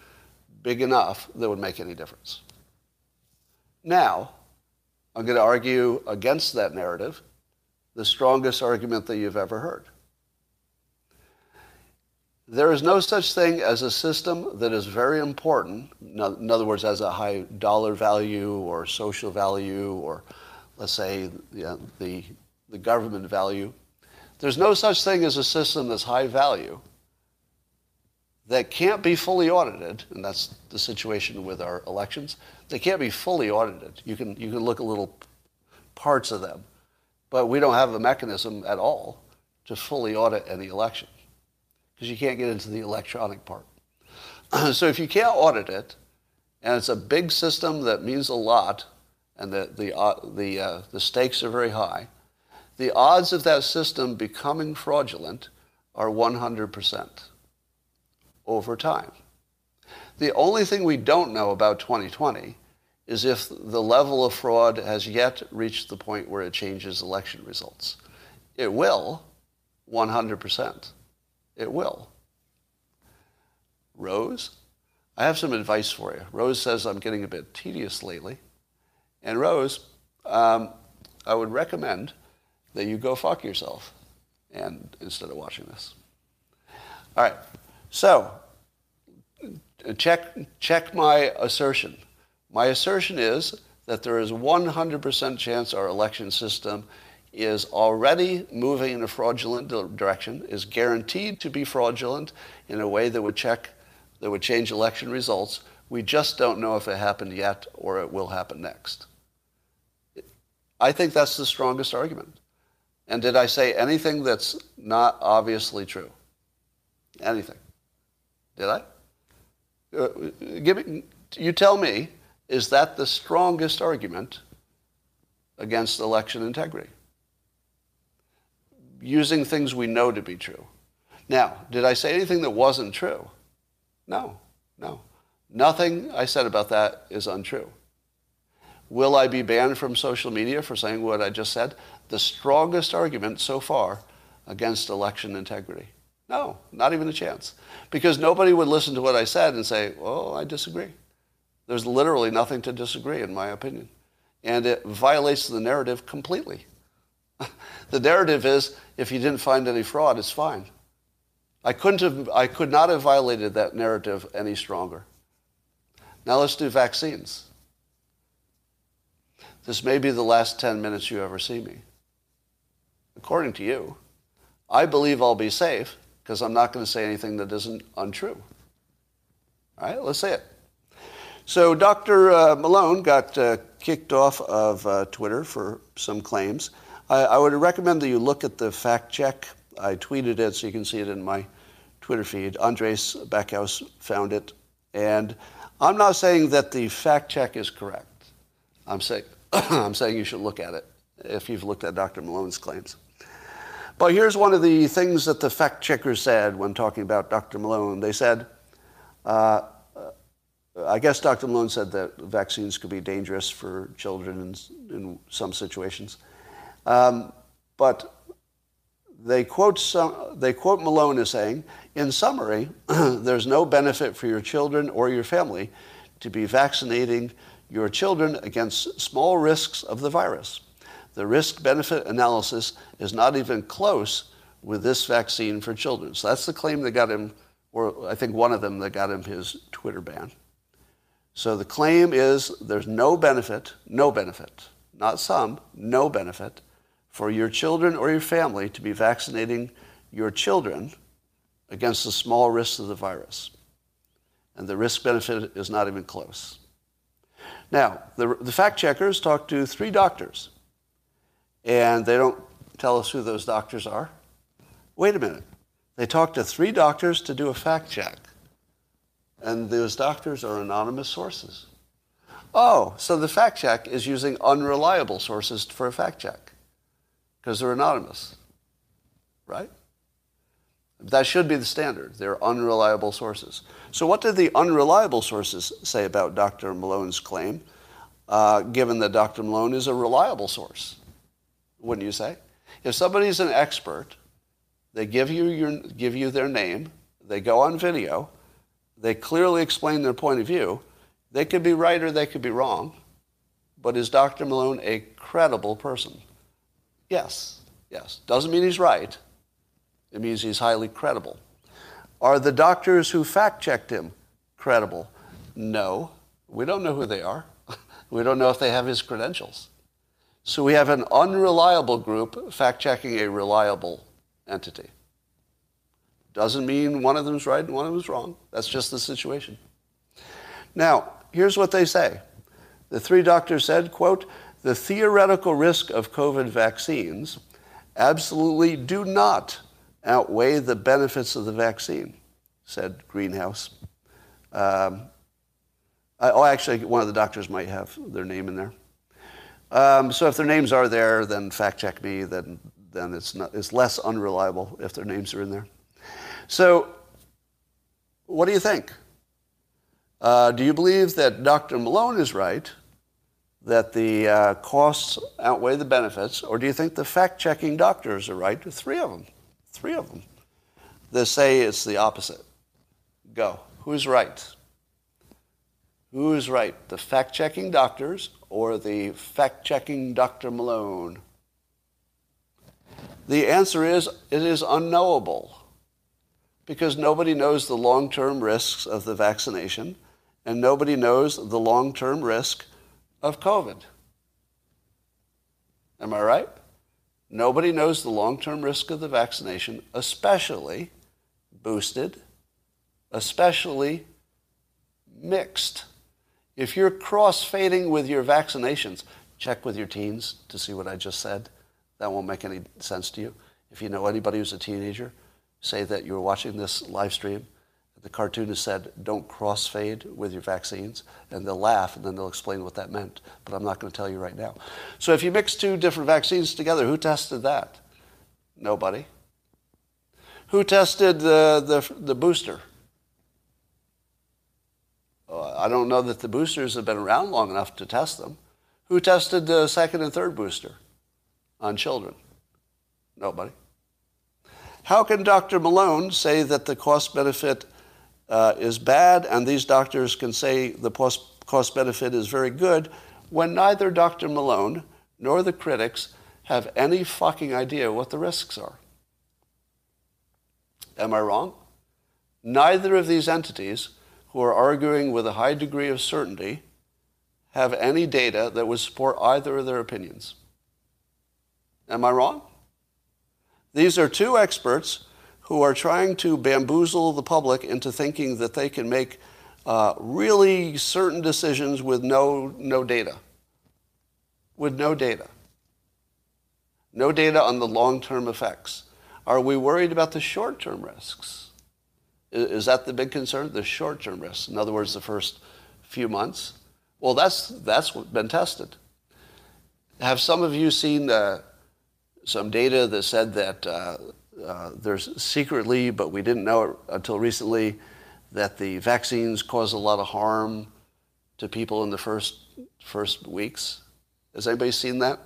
Speaker 1: big enough that would make any difference. Now, I'm going to argue against that narrative, the strongest argument that you've ever heard. There is no such thing as a system that is very important, in other words, has a high dollar value or social value or, let's say, uh, the, the government value. There's no such thing as a system that's high value that can't be fully audited, and that's the situation with our elections. They can't be fully audited. You can, you can look at little parts of them, but we don't have a mechanism at all to fully audit any election because you can't get into the electronic part. [CLEARS THROAT] so if you can't audit it, and it's a big system that means a lot, and the, the, uh, the, uh, the stakes are very high, the odds of that system becoming fraudulent are 100% over time. The only thing we don't know about 2020 is if the level of fraud has yet reached the point where it changes election results. It will, 100%. It will. Rose, I have some advice for you. Rose says I'm getting a bit tedious lately. And Rose, um, I would recommend that you go fuck yourself and instead of watching this. All right. So, check check my assertion. My assertion is that there is 100% chance our election system is already moving in a fraudulent direction, is guaranteed to be fraudulent in a way that would check, that would change election results. We just don't know if it happened yet or it will happen next. I think that's the strongest argument. And did I say anything that's not obviously true? Anything? Did I? Uh, give you tell me, is that the strongest argument against election integrity? Using things we know to be true. Now, did I say anything that wasn't true? No, no. Nothing I said about that is untrue. Will I be banned from social media for saying what I just said? The strongest argument so far against election integrity. No, not even a chance. Because nobody would listen to what I said and say, well, I disagree. There's literally nothing to disagree, in my opinion. And it violates the narrative completely. [LAUGHS] the narrative is if you didn't find any fraud, it's fine. I, couldn't have, I could not have violated that narrative any stronger. Now let's do vaccines. This may be the last 10 minutes you ever see me. According to you, I believe I'll be safe because I'm not going to say anything that isn't untrue. All right, let's say it. So Dr. Uh, Malone got uh, kicked off of uh, Twitter for some claims. I, I, would recommend that you look at the fact check. I tweeted it so you can see it in my Twitter feed. Andres Backhaus found it. And I'm not saying that the fact check is correct. I'm saying, [COUGHS] I'm saying you should look at it if you've looked at Dr. Malone's claims. But here's one of the things that the fact checkers said when talking about Dr. Malone. They said, uh, I guess Dr. Malone said that vaccines could be dangerous for children in, in some situations. Um, but they quote, some, they quote Malone as saying, in summary, [CLEARS THROAT] there's no benefit for your children or your family to be vaccinating your children against small risks of the virus. The risk benefit analysis is not even close with this vaccine for children. So that's the claim that got him, or I think one of them that got him his Twitter ban. So the claim is there's no benefit, no benefit, not some, no benefit for your children or your family to be vaccinating your children against the small risks of the virus. And the risk benefit is not even close. Now, the, the fact checkers talked to three doctors and they don't tell us who those doctors are. Wait a minute. They talked to three doctors to do a fact check. And those doctors are anonymous sources. Oh, so the fact check is using unreliable sources for a fact check because they're anonymous, right? That should be the standard. They're unreliable sources. So, what did the unreliable sources say about Dr. Malone's claim, uh, given that Dr. Malone is a reliable source? Wouldn't you say? If somebody's an expert, they give you, your, give you their name, they go on video, they clearly explain their point of view, they could be right or they could be wrong, but is Dr. Malone a credible person? Yes, yes. Doesn't mean he's right. It means he's highly credible. Are the doctors who fact checked him credible? No. We don't know who they are. [LAUGHS] we don't know if they have his credentials. So we have an unreliable group fact checking a reliable entity. Doesn't mean one of them's right and one of them's wrong. That's just the situation. Now, here's what they say. The three doctors said, quote, the theoretical risk of COVID vaccines absolutely do not outweigh the benefits of the vaccine, said Greenhouse. Um, oh, actually, one of the doctors might have their name in there. Um, so if their names are there, then fact check me. Then then it's not it's less unreliable if their names are in there. So, what do you think? Uh, do you believe that Dr. Malone is right, that the uh, costs outweigh the benefits, or do you think the fact checking doctors are right? Three of them. Three of them. They say it's the opposite. Go. Who's right? Who is right? The fact checking doctors or the fact checking Dr. Malone? The answer is it is unknowable because nobody knows the long term risks of the vaccination and nobody knows the long term risk of COVID. Am I right? Nobody knows the long term risk of the vaccination, especially boosted, especially mixed. If you're cross-fading with your vaccinations, check with your teens to see what I just said. That won't make any sense to you. If you know anybody who's a teenager, say that you're watching this live stream. The cartoonist said, don't cross-fade with your vaccines. And they'll laugh, and then they'll explain what that meant. But I'm not going to tell you right now. So if you mix two different vaccines together, who tested that? Nobody. Who tested the, the, the booster? Uh, I don't know that the boosters have been around long enough to test them. Who tested the second and third booster on children? Nobody. How can Dr. Malone say that the cost benefit uh, is bad and these doctors can say the cost benefit is very good when neither Dr. Malone nor the critics have any fucking idea what the risks are? Am I wrong? Neither of these entities who are arguing with a high degree of certainty have any data that would support either of their opinions. Am I wrong? These are two experts who are trying to bamboozle the public into thinking that they can make uh, really certain decisions with no, no data. With no data. No data on the long term effects. Are we worried about the short term risks? Is that the big concern? The short term risks. In other words, the first few months. Well, that's, that's been tested. Have some of you seen uh, some data that said that uh, uh, there's secretly, but we didn't know it until recently, that the vaccines cause a lot of harm to people in the first, first weeks? Has anybody seen that?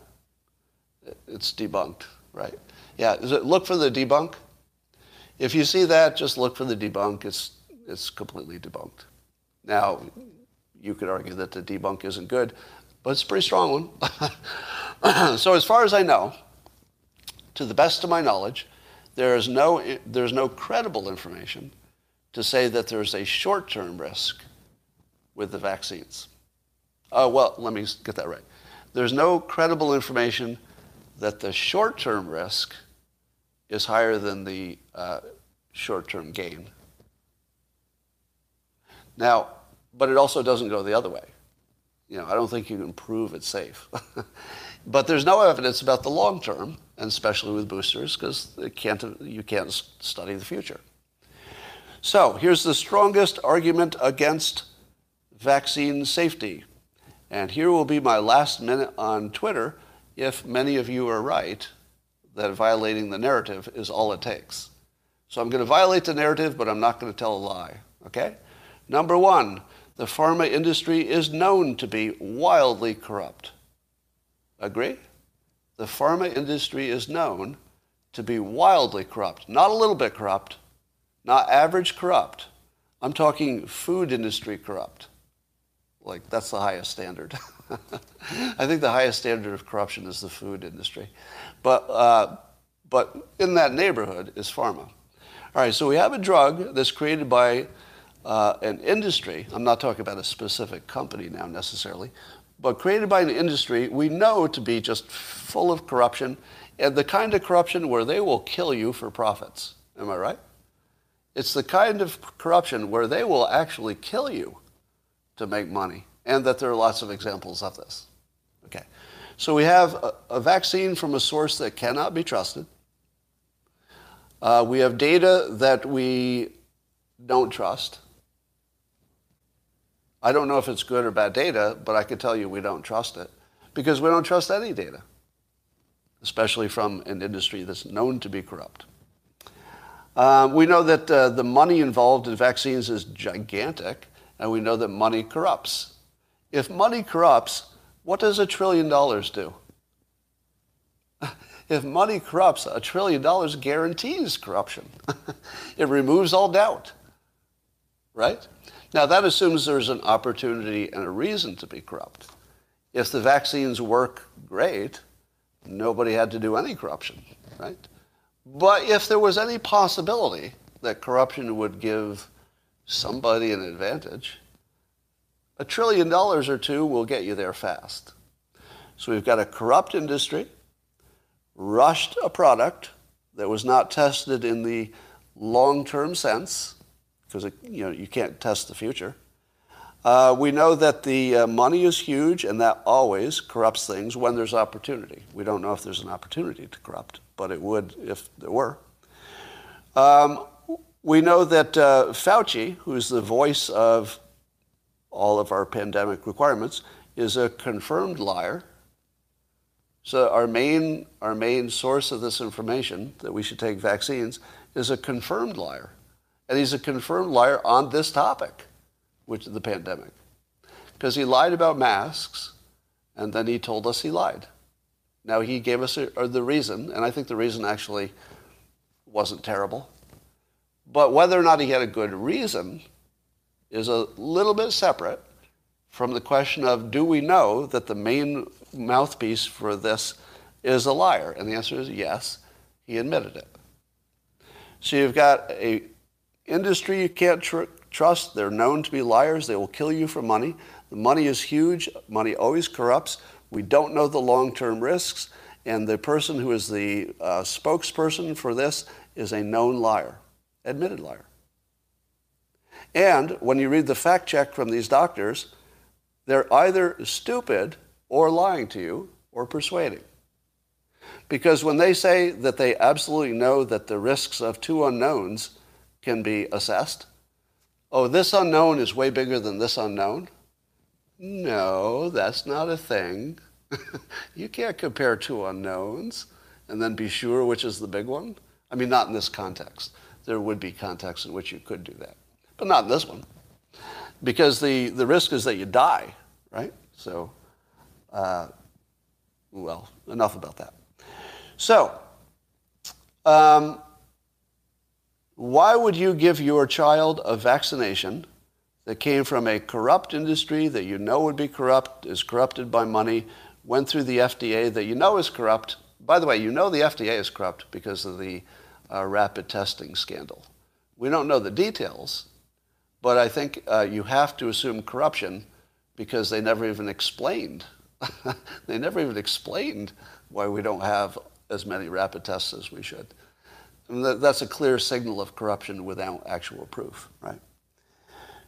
Speaker 1: It's debunked, right? Yeah, it, look for the debunk. If you see that, just look for the debunk. It's, it's completely debunked. Now, you could argue that the debunk isn't good, but it's a pretty strong one. [LAUGHS] so as far as I know, to the best of my knowledge, there is no, there's no credible information to say that there's a short-term risk with the vaccines. Uh, well, let me get that right. There's no credible information that the short-term risk is higher than the uh, short-term gain. Now, but it also doesn't go the other way. You know, I don't think you can prove it's safe. [LAUGHS] but there's no evidence about the long term, and especially with boosters, because you can't study the future. So here's the strongest argument against vaccine safety. And here will be my last minute on Twitter if many of you are right that violating the narrative is all it takes. So I'm going to violate the narrative, but I'm not going to tell a lie. Okay? Number one, the pharma industry is known to be wildly corrupt. Agree? The pharma industry is known to be wildly corrupt. Not a little bit corrupt, not average corrupt. I'm talking food industry corrupt. Like, that's the highest standard. [LAUGHS] I think the highest standard of corruption is the food industry. But, uh, but in that neighborhood is pharma. All right, so we have a drug that's created by uh, an industry. I'm not talking about a specific company now necessarily, but created by an industry we know to be just full of corruption and the kind of corruption where they will kill you for profits. Am I right? It's the kind of corruption where they will actually kill you to make money, and that there are lots of examples of this. Okay. So we have a, a vaccine from a source that cannot be trusted. Uh, we have data that we don't trust. I don't know if it's good or bad data, but I can tell you we don't trust it because we don't trust any data, especially from an industry that's known to be corrupt. Um, we know that uh, the money involved in vaccines is gigantic, and we know that money corrupts. If money corrupts, what does a trillion dollars do? [LAUGHS] if money corrupts, a trillion dollars guarantees corruption. [LAUGHS] it removes all doubt, right? Now, that assumes there's an opportunity and a reason to be corrupt. If the vaccines work great, nobody had to do any corruption, right? But if there was any possibility that corruption would give somebody an advantage, a trillion dollars or two will get you there fast. So we've got a corrupt industry, rushed a product that was not tested in the long-term sense, because you know you can't test the future. Uh, we know that the uh, money is huge, and that always corrupts things when there's opportunity. We don't know if there's an opportunity to corrupt, but it would if there were. Um, we know that uh, Fauci, who's the voice of all of our pandemic requirements, is a confirmed liar. So our main, our main source of this information that we should take vaccines is a confirmed liar. And he's a confirmed liar on this topic, which is the pandemic. Because he lied about masks, and then he told us he lied. Now, he gave us a, the reason, and I think the reason actually wasn't terrible. But whether or not he had a good reason is a little bit separate from the question of do we know that the main mouthpiece for this is a liar? And the answer is yes, he admitted it. So you've got a industry you can't tr- trust. They're known to be liars. They will kill you for money. The money is huge. Money always corrupts. We don't know the long term risks. And the person who is the uh, spokesperson for this is a known liar, admitted liar. And when you read the fact check from these doctors, they're either stupid or lying to you or persuading. Because when they say that they absolutely know that the risks of two unknowns can be assessed. Oh, this unknown is way bigger than this unknown. no, that's not a thing. [LAUGHS] you can't compare two unknowns and then be sure which is the big one. I mean, not in this context. There would be contexts in which you could do that, but not in this one. Because the, the risk is that you die, right? So, uh, well, enough about that. So, um, why would you give your child a vaccination that came from a corrupt industry that you know would be corrupt, is corrupted by money, went through the FDA that you know is corrupt? By the way, you know the FDA is corrupt because of the uh, rapid testing scandal. We don't know the details, but I think uh, you have to assume corruption because they never even explained. [LAUGHS] they never even explained why we don't have as many rapid tests as we should. That's a clear signal of corruption without actual proof, right?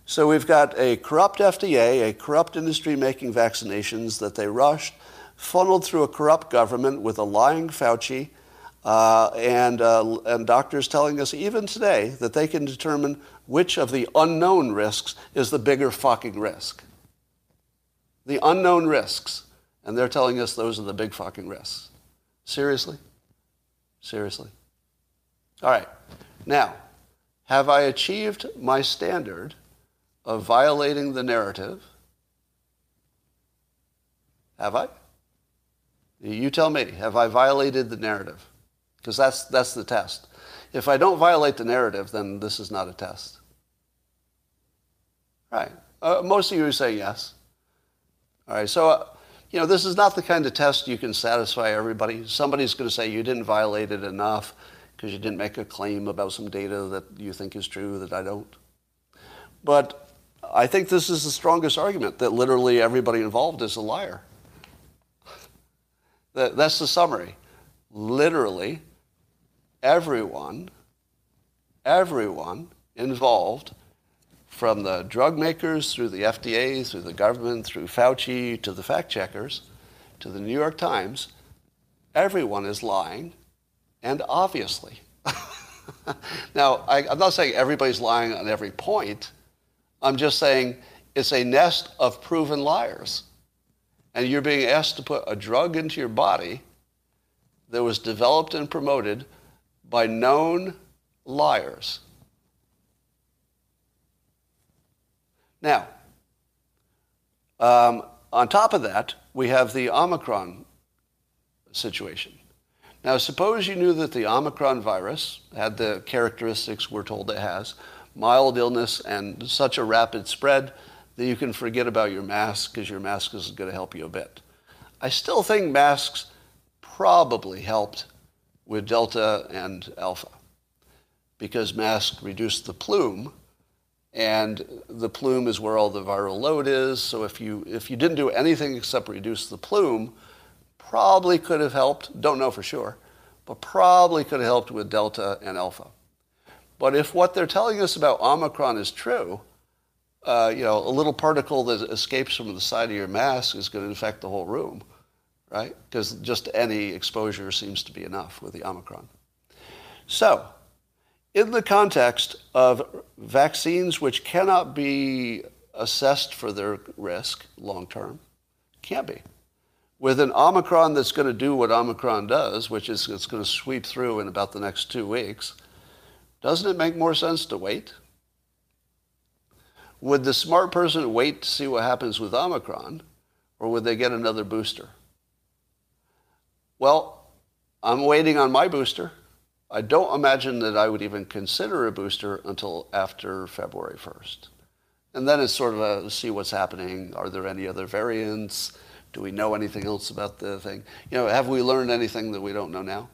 Speaker 1: So we've got a corrupt FDA, a corrupt industry making vaccinations that they rushed, funneled through a corrupt government with a lying Fauci, uh, and, uh, and doctors telling us even today that they can determine which of the unknown risks is the bigger fucking risk. The unknown risks. And they're telling us those are the big fucking risks. Seriously? Seriously? All right. Now, have I achieved my standard of violating the narrative? Have I? You tell me. Have I violated the narrative? Because that's, that's the test. If I don't violate the narrative, then this is not a test. Right. Uh, most of you saying yes. All right. So, uh, you know, this is not the kind of test you can satisfy everybody. Somebody's going to say you didn't violate it enough because you didn't make a claim about some data that you think is true that I don't. But I think this is the strongest argument that literally everybody involved is a liar. That's the summary. Literally, everyone, everyone involved, from the drug makers through the FDA, through the government, through Fauci, to the fact checkers, to the New York Times, everyone is lying and obviously. [LAUGHS] now, I, am not saying everybody's lying on every point. I'm just saying it's a nest of proven liars. And you're being asked to put a drug into your body that was developed and promoted by known liars. Now, um, on top of that, we have the Omicron situation. Now, suppose you knew that the Omicron virus had the characteristics we're told it has mild illness and such a rapid spread that you can forget about your mask because your mask is going to help you a bit. I still think masks probably helped with Delta and Alpha because masks reduced the plume and the plume is where all the viral load is. So if you, if you didn't do anything except reduce the plume, probably could have helped, don't know for sure, but probably could have helped with Delta and Alpha. But if what they're telling us about Omicron is true, uh, you know, a little particle that escapes from the side of your mask is going to infect the whole room, right? Because just any exposure seems to be enough with the Omicron. So, in the context of vaccines which cannot be assessed for their risk long term, can't be with an Omicron that's going to do what Omicron does, which is it's going to sweep through in about the next two weeks, doesn't it make more sense to wait? Would the smart person wait to see what happens with Omicron, or would they get another booster? Well, I'm waiting on my booster. I don't imagine that I would even consider a booster until after February 1st. And then it's sort of a see what's happening. Are there any other variants? Do we know anything else about the thing? You know, have we learned anything that we don't know now?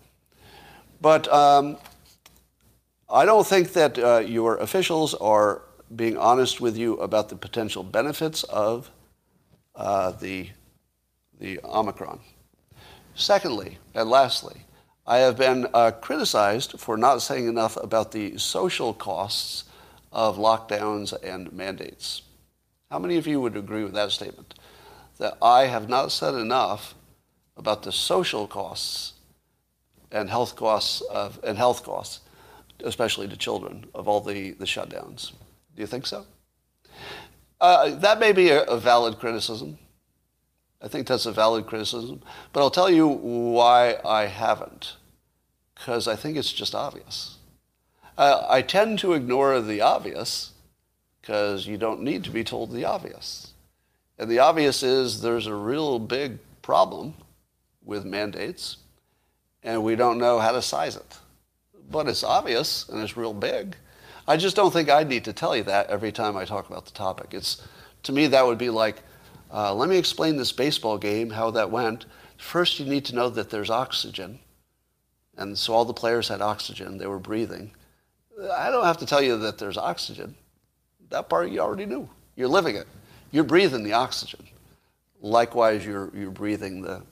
Speaker 1: But um, I don't think that uh, your officials are being honest with you about the potential benefits of uh, the, the Omicron. Secondly, and lastly, I have been uh, criticized for not saying enough about the social costs of lockdowns and mandates. How many of you would agree with that statement? that I have not said enough about the social costs and health costs of, and health costs, especially to children, of all the, the shutdowns. Do you think so? Uh, that may be a, a valid criticism. I think that's a valid criticism. But I'll tell you why I haven't. Because I think it's just obvious. I tend to ignore the obvious because you don't need to be told the obvious. And the obvious is there's a real big problem with mandates, and we don't know how to size it. But it's obvious and it's real big. I just don't think I need to tell you that every time I talk about the topic. It's, to me, that would be like, uh, let me explain this baseball game, how that went. First, you need to know that there's oxygen. And so all the players had oxygen, they were breathing. I don't have to tell you that there's oxygen. That part you already knew. You're living it. You're breathing the oxygen. Likewise, you're, you're breathing the,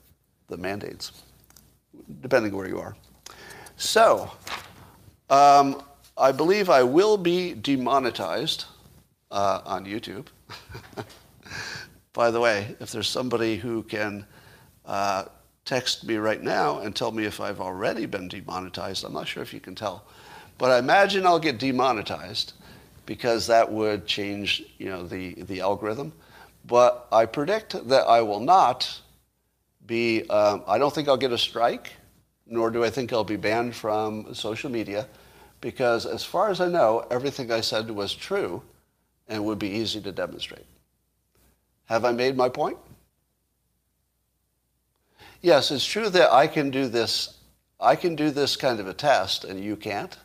Speaker 1: the mandates, depending where you are. So, um, I believe I will be demonetized uh, on YouTube. [LAUGHS] By the way, if there's somebody who can uh, text me right now and tell me if I've already been demonetized, I'm not sure if you can tell. But I imagine I'll get demonetized because that would change you know, the, the algorithm. But I predict that I will not be, um, I don't think I'll get a strike, nor do I think I'll be banned from social media, because as far as I know, everything I said was true and would be easy to demonstrate. Have I made my point? Yes, it's true that I can do this. I can do this kind of a test, and you can't,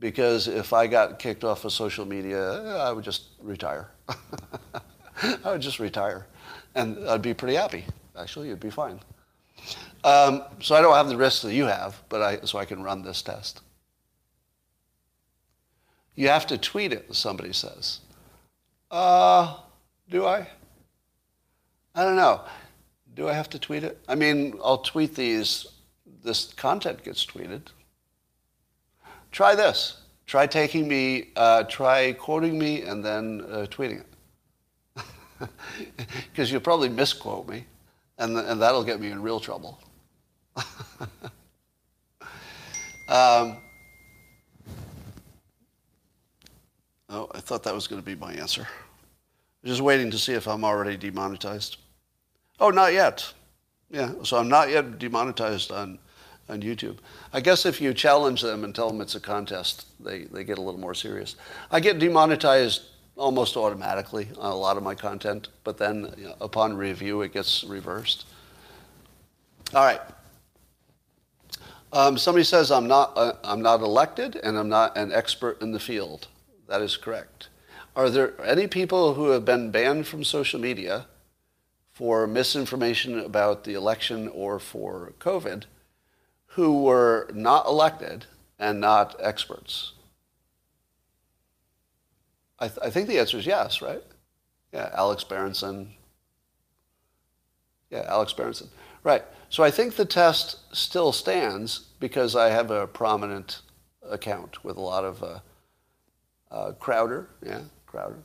Speaker 1: because if I got kicked off of social media, I would just retire. [LAUGHS] I would just retire, and I'd be pretty happy. Actually, it'd be fine. Um, so I don't have the risk that you have, but I, so I can run this test. You have to tweet it, somebody says. Uh, do I? I don't know. Do I have to tweet it? I mean, I'll tweet these, this content gets tweeted. Try this. Try taking me, uh, try quoting me and then uh, tweeting it. [LAUGHS] Because you'll probably misquote me, and, and that'll get me in real trouble. [LAUGHS] um, oh, I thought that was going to be my answer. Just waiting to see if I'm already demonetized. Oh, not yet. Yeah, so I'm not yet demonetized on, on YouTube. I guess if you challenge them and tell them it's a contest, they, they get a little more serious. I get demonetized almost automatically on a lot of my content, but then you know, upon review, it gets reversed. All right. Um, somebody says I'm not, uh, I'm not elected and I'm not an expert in the field. That is correct. Are there any people who have been banned from social media for misinformation about the election or for COVID who were not elected and not experts? I, th- I think the answer is yes, right? Yeah, Alex Berenson. Yeah, Alex Berenson. Right. So I think the test still stands because I have a prominent account with a lot of uh, uh, Crowder, yeah, Crowder.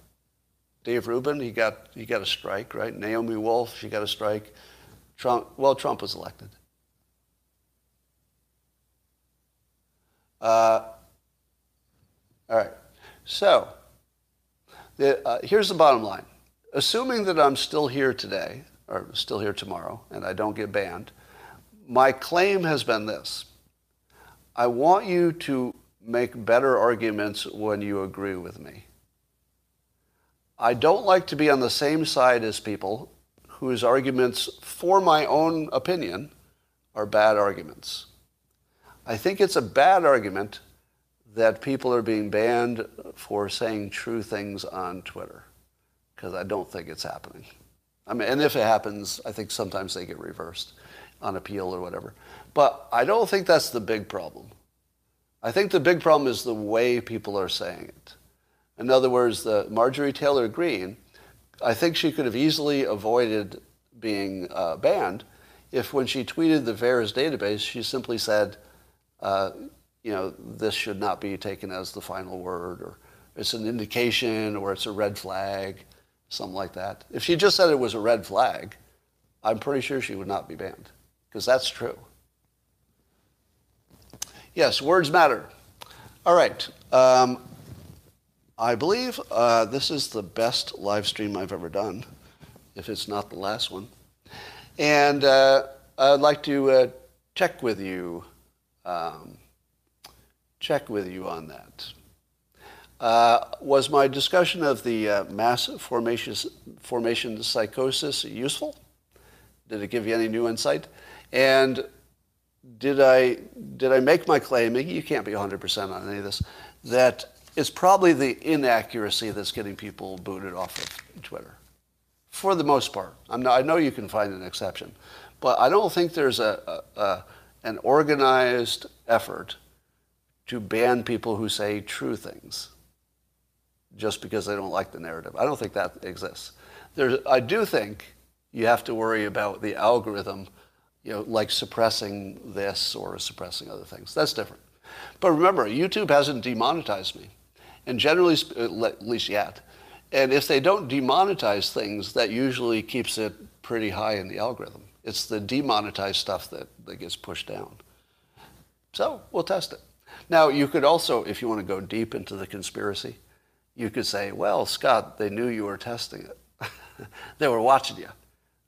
Speaker 1: Dave Rubin, he got he got a strike, right? Naomi Wolf, she got a strike. Trump, well, Trump was elected. Uh, all right. So the, uh, here's the bottom line. Assuming that I'm still here today, or still here tomorrow, and I don't get banned, my claim has been this. I want you to make better arguments when you agree with me. I don't like to be on the same side as people whose arguments for my own opinion are bad arguments. I think it's a bad argument that people are being banned for saying true things on Twitter because I don't think it's happening. I mean, and if it happens, I think sometimes they get reversed on appeal or whatever. But I don't think that's the big problem. I think the big problem is the way people are saying it. In other words, the Marjorie Taylor Greene, I think she could have easily avoided being uh, banned if when she tweeted the VAERS database, she simply said, uh, you know, this should not be taken as the final word, or it's an indication, or it's a red flag, something like that. If she just said it was a red flag, I'm pretty sure she would not be banned, because that's true. Yes, words matter. All right. Um, I believe uh, this is the best live stream I've ever done, if it's not the last one. And uh, I'd like to uh, check with you, um, check with you on that. Uh, was my discussion of the uh, mass formation, formation psychosis useful? Did it give you any new insight? And did I, did I make my claim, you can't be 100% on any of this, that it's probably the inaccuracy that's getting people booted off of Twitter, for the most part. Not, i know you can find an exception, but I don't think there's a, a, a, an organized effort to ban people who say true things just because they don't like the narrative. I don't think that exists. There's, I do think you have to worry about the algorithm, you know, like suppressing this or suppressing other things. That's different. But remember, YouTube hasn't demonetized me and generally, at least yet. And if they don't demonetize things, that usually keeps it pretty high in the algorithm. It's the demonetized stuff that, that gets pushed down. So we'll test it. Now, you could also, if you want to go deep into the conspiracy, you could say, well, Scott, they knew you were testing it. [LAUGHS] they were watching you.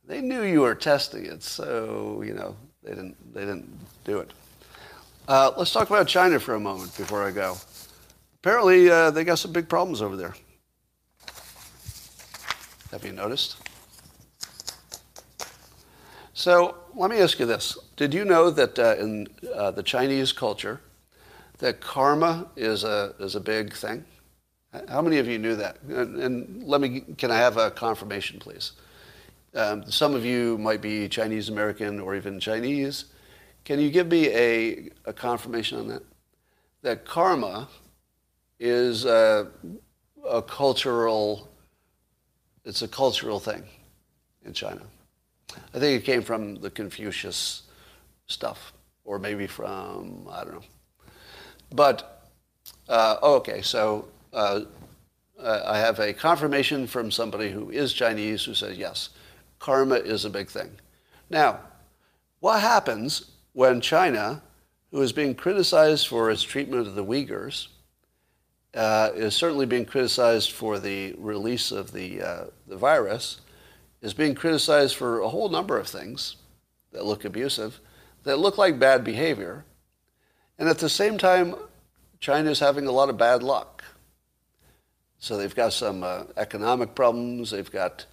Speaker 1: They knew you were testing it, so, you know, they didn't, they didn't do it. Uh, let's talk about China for a moment before I go. Apparently, uh, they got some big problems over there. Have you noticed? So let me ask you this. Did you know that uh, in uh, the Chinese culture, that karma is a, is a big thing? How many of you knew that? And, and let me, can I have a confirmation, please? Um, some of you might be Chinese American or even Chinese. Can you give me a, a confirmation on that? That karma is a, a cultural, it's a cultural thing in China. I think it came from the Confucius stuff, or maybe from, I don't know. But, uh, oh, okay, so uh, I have a confirmation from somebody who is Chinese who says, yes, karma is a big thing. Now, what happens when China, who is being criticized for its treatment of the Uyghurs, uh, is certainly being criticized for the release of the, uh, the virus, is being criticized for a whole number of things that look abusive, that look like bad behavior. And at the same time, China is having a lot of bad luck. So they've got some uh, economic problems. They've got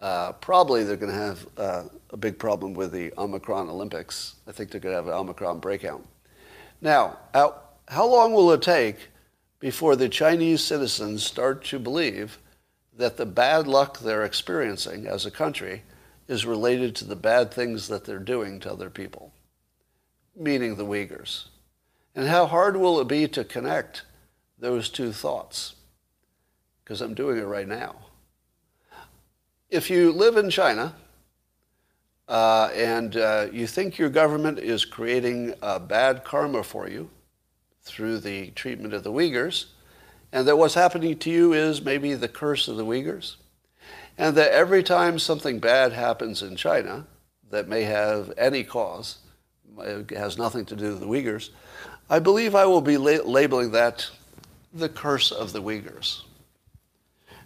Speaker 1: uh, probably they're going to have uh, a big problem with the Omicron Olympics. I think they're going to have an Omicron breakout. Now, how, how long will it take before the Chinese citizens start to believe that the bad luck they're experiencing as a country is related to the bad things that they're doing to other people, meaning the Uyghurs. And how hard will it be to connect those two thoughts? Because I'm doing it right now. If you live in China uh, and uh, you think your government is creating bad karma for you, through the treatment of the Uyghurs, and that what's happening to you is maybe the curse of the Uyghurs, and that every time something bad happens in China that may have any cause, has nothing to do with the Uyghurs, I believe I will be la- labeling that the curse of the Uyghurs.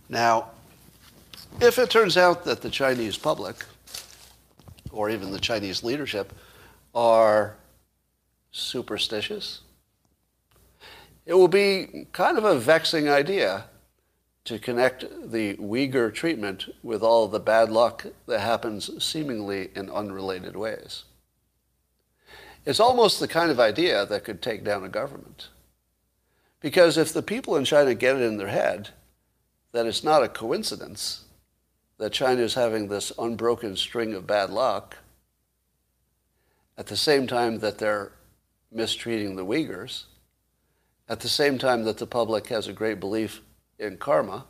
Speaker 1: Now, if it turns out that the Chinese public, or even the Chinese leadership, are superstitious, it will be kind of a vexing idea to connect the Uyghur treatment with all the bad luck that happens seemingly in unrelated ways. It's almost the kind of idea that could take down a government. Because if the people in China get it in their head that it's not a coincidence that China is having this unbroken string of bad luck, at the same time that they're mistreating the Uyghurs, at the same time that the public has a great belief in karma,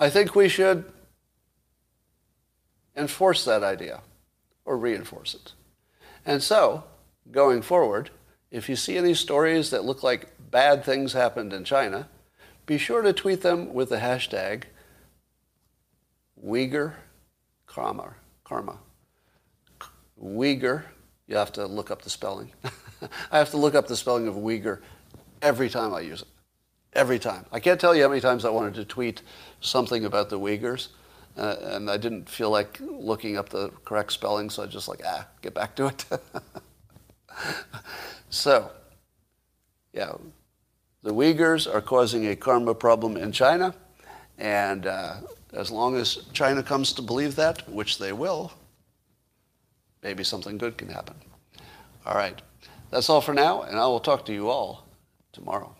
Speaker 1: I think we should enforce that idea or reinforce it. And so, going forward, if you see any stories that look like bad things happened in China, be sure to tweet them with the hashtag Uyghur Karma. Karma. Uyghur, you have to look up the spelling. [LAUGHS] I have to look up the spelling of Uyghur every time I use it. Every time. I can't tell you how many times I wanted to tweet something about the Uyghurs, uh, and I didn't feel like looking up the correct spelling, so I just like, ah, get back to it. [LAUGHS] so, yeah, the Uyghurs are causing a karma problem in China, and uh, as long as China comes to believe that, which they will, maybe something good can happen. All right. That's all for now, and I will talk to you all tomorrow.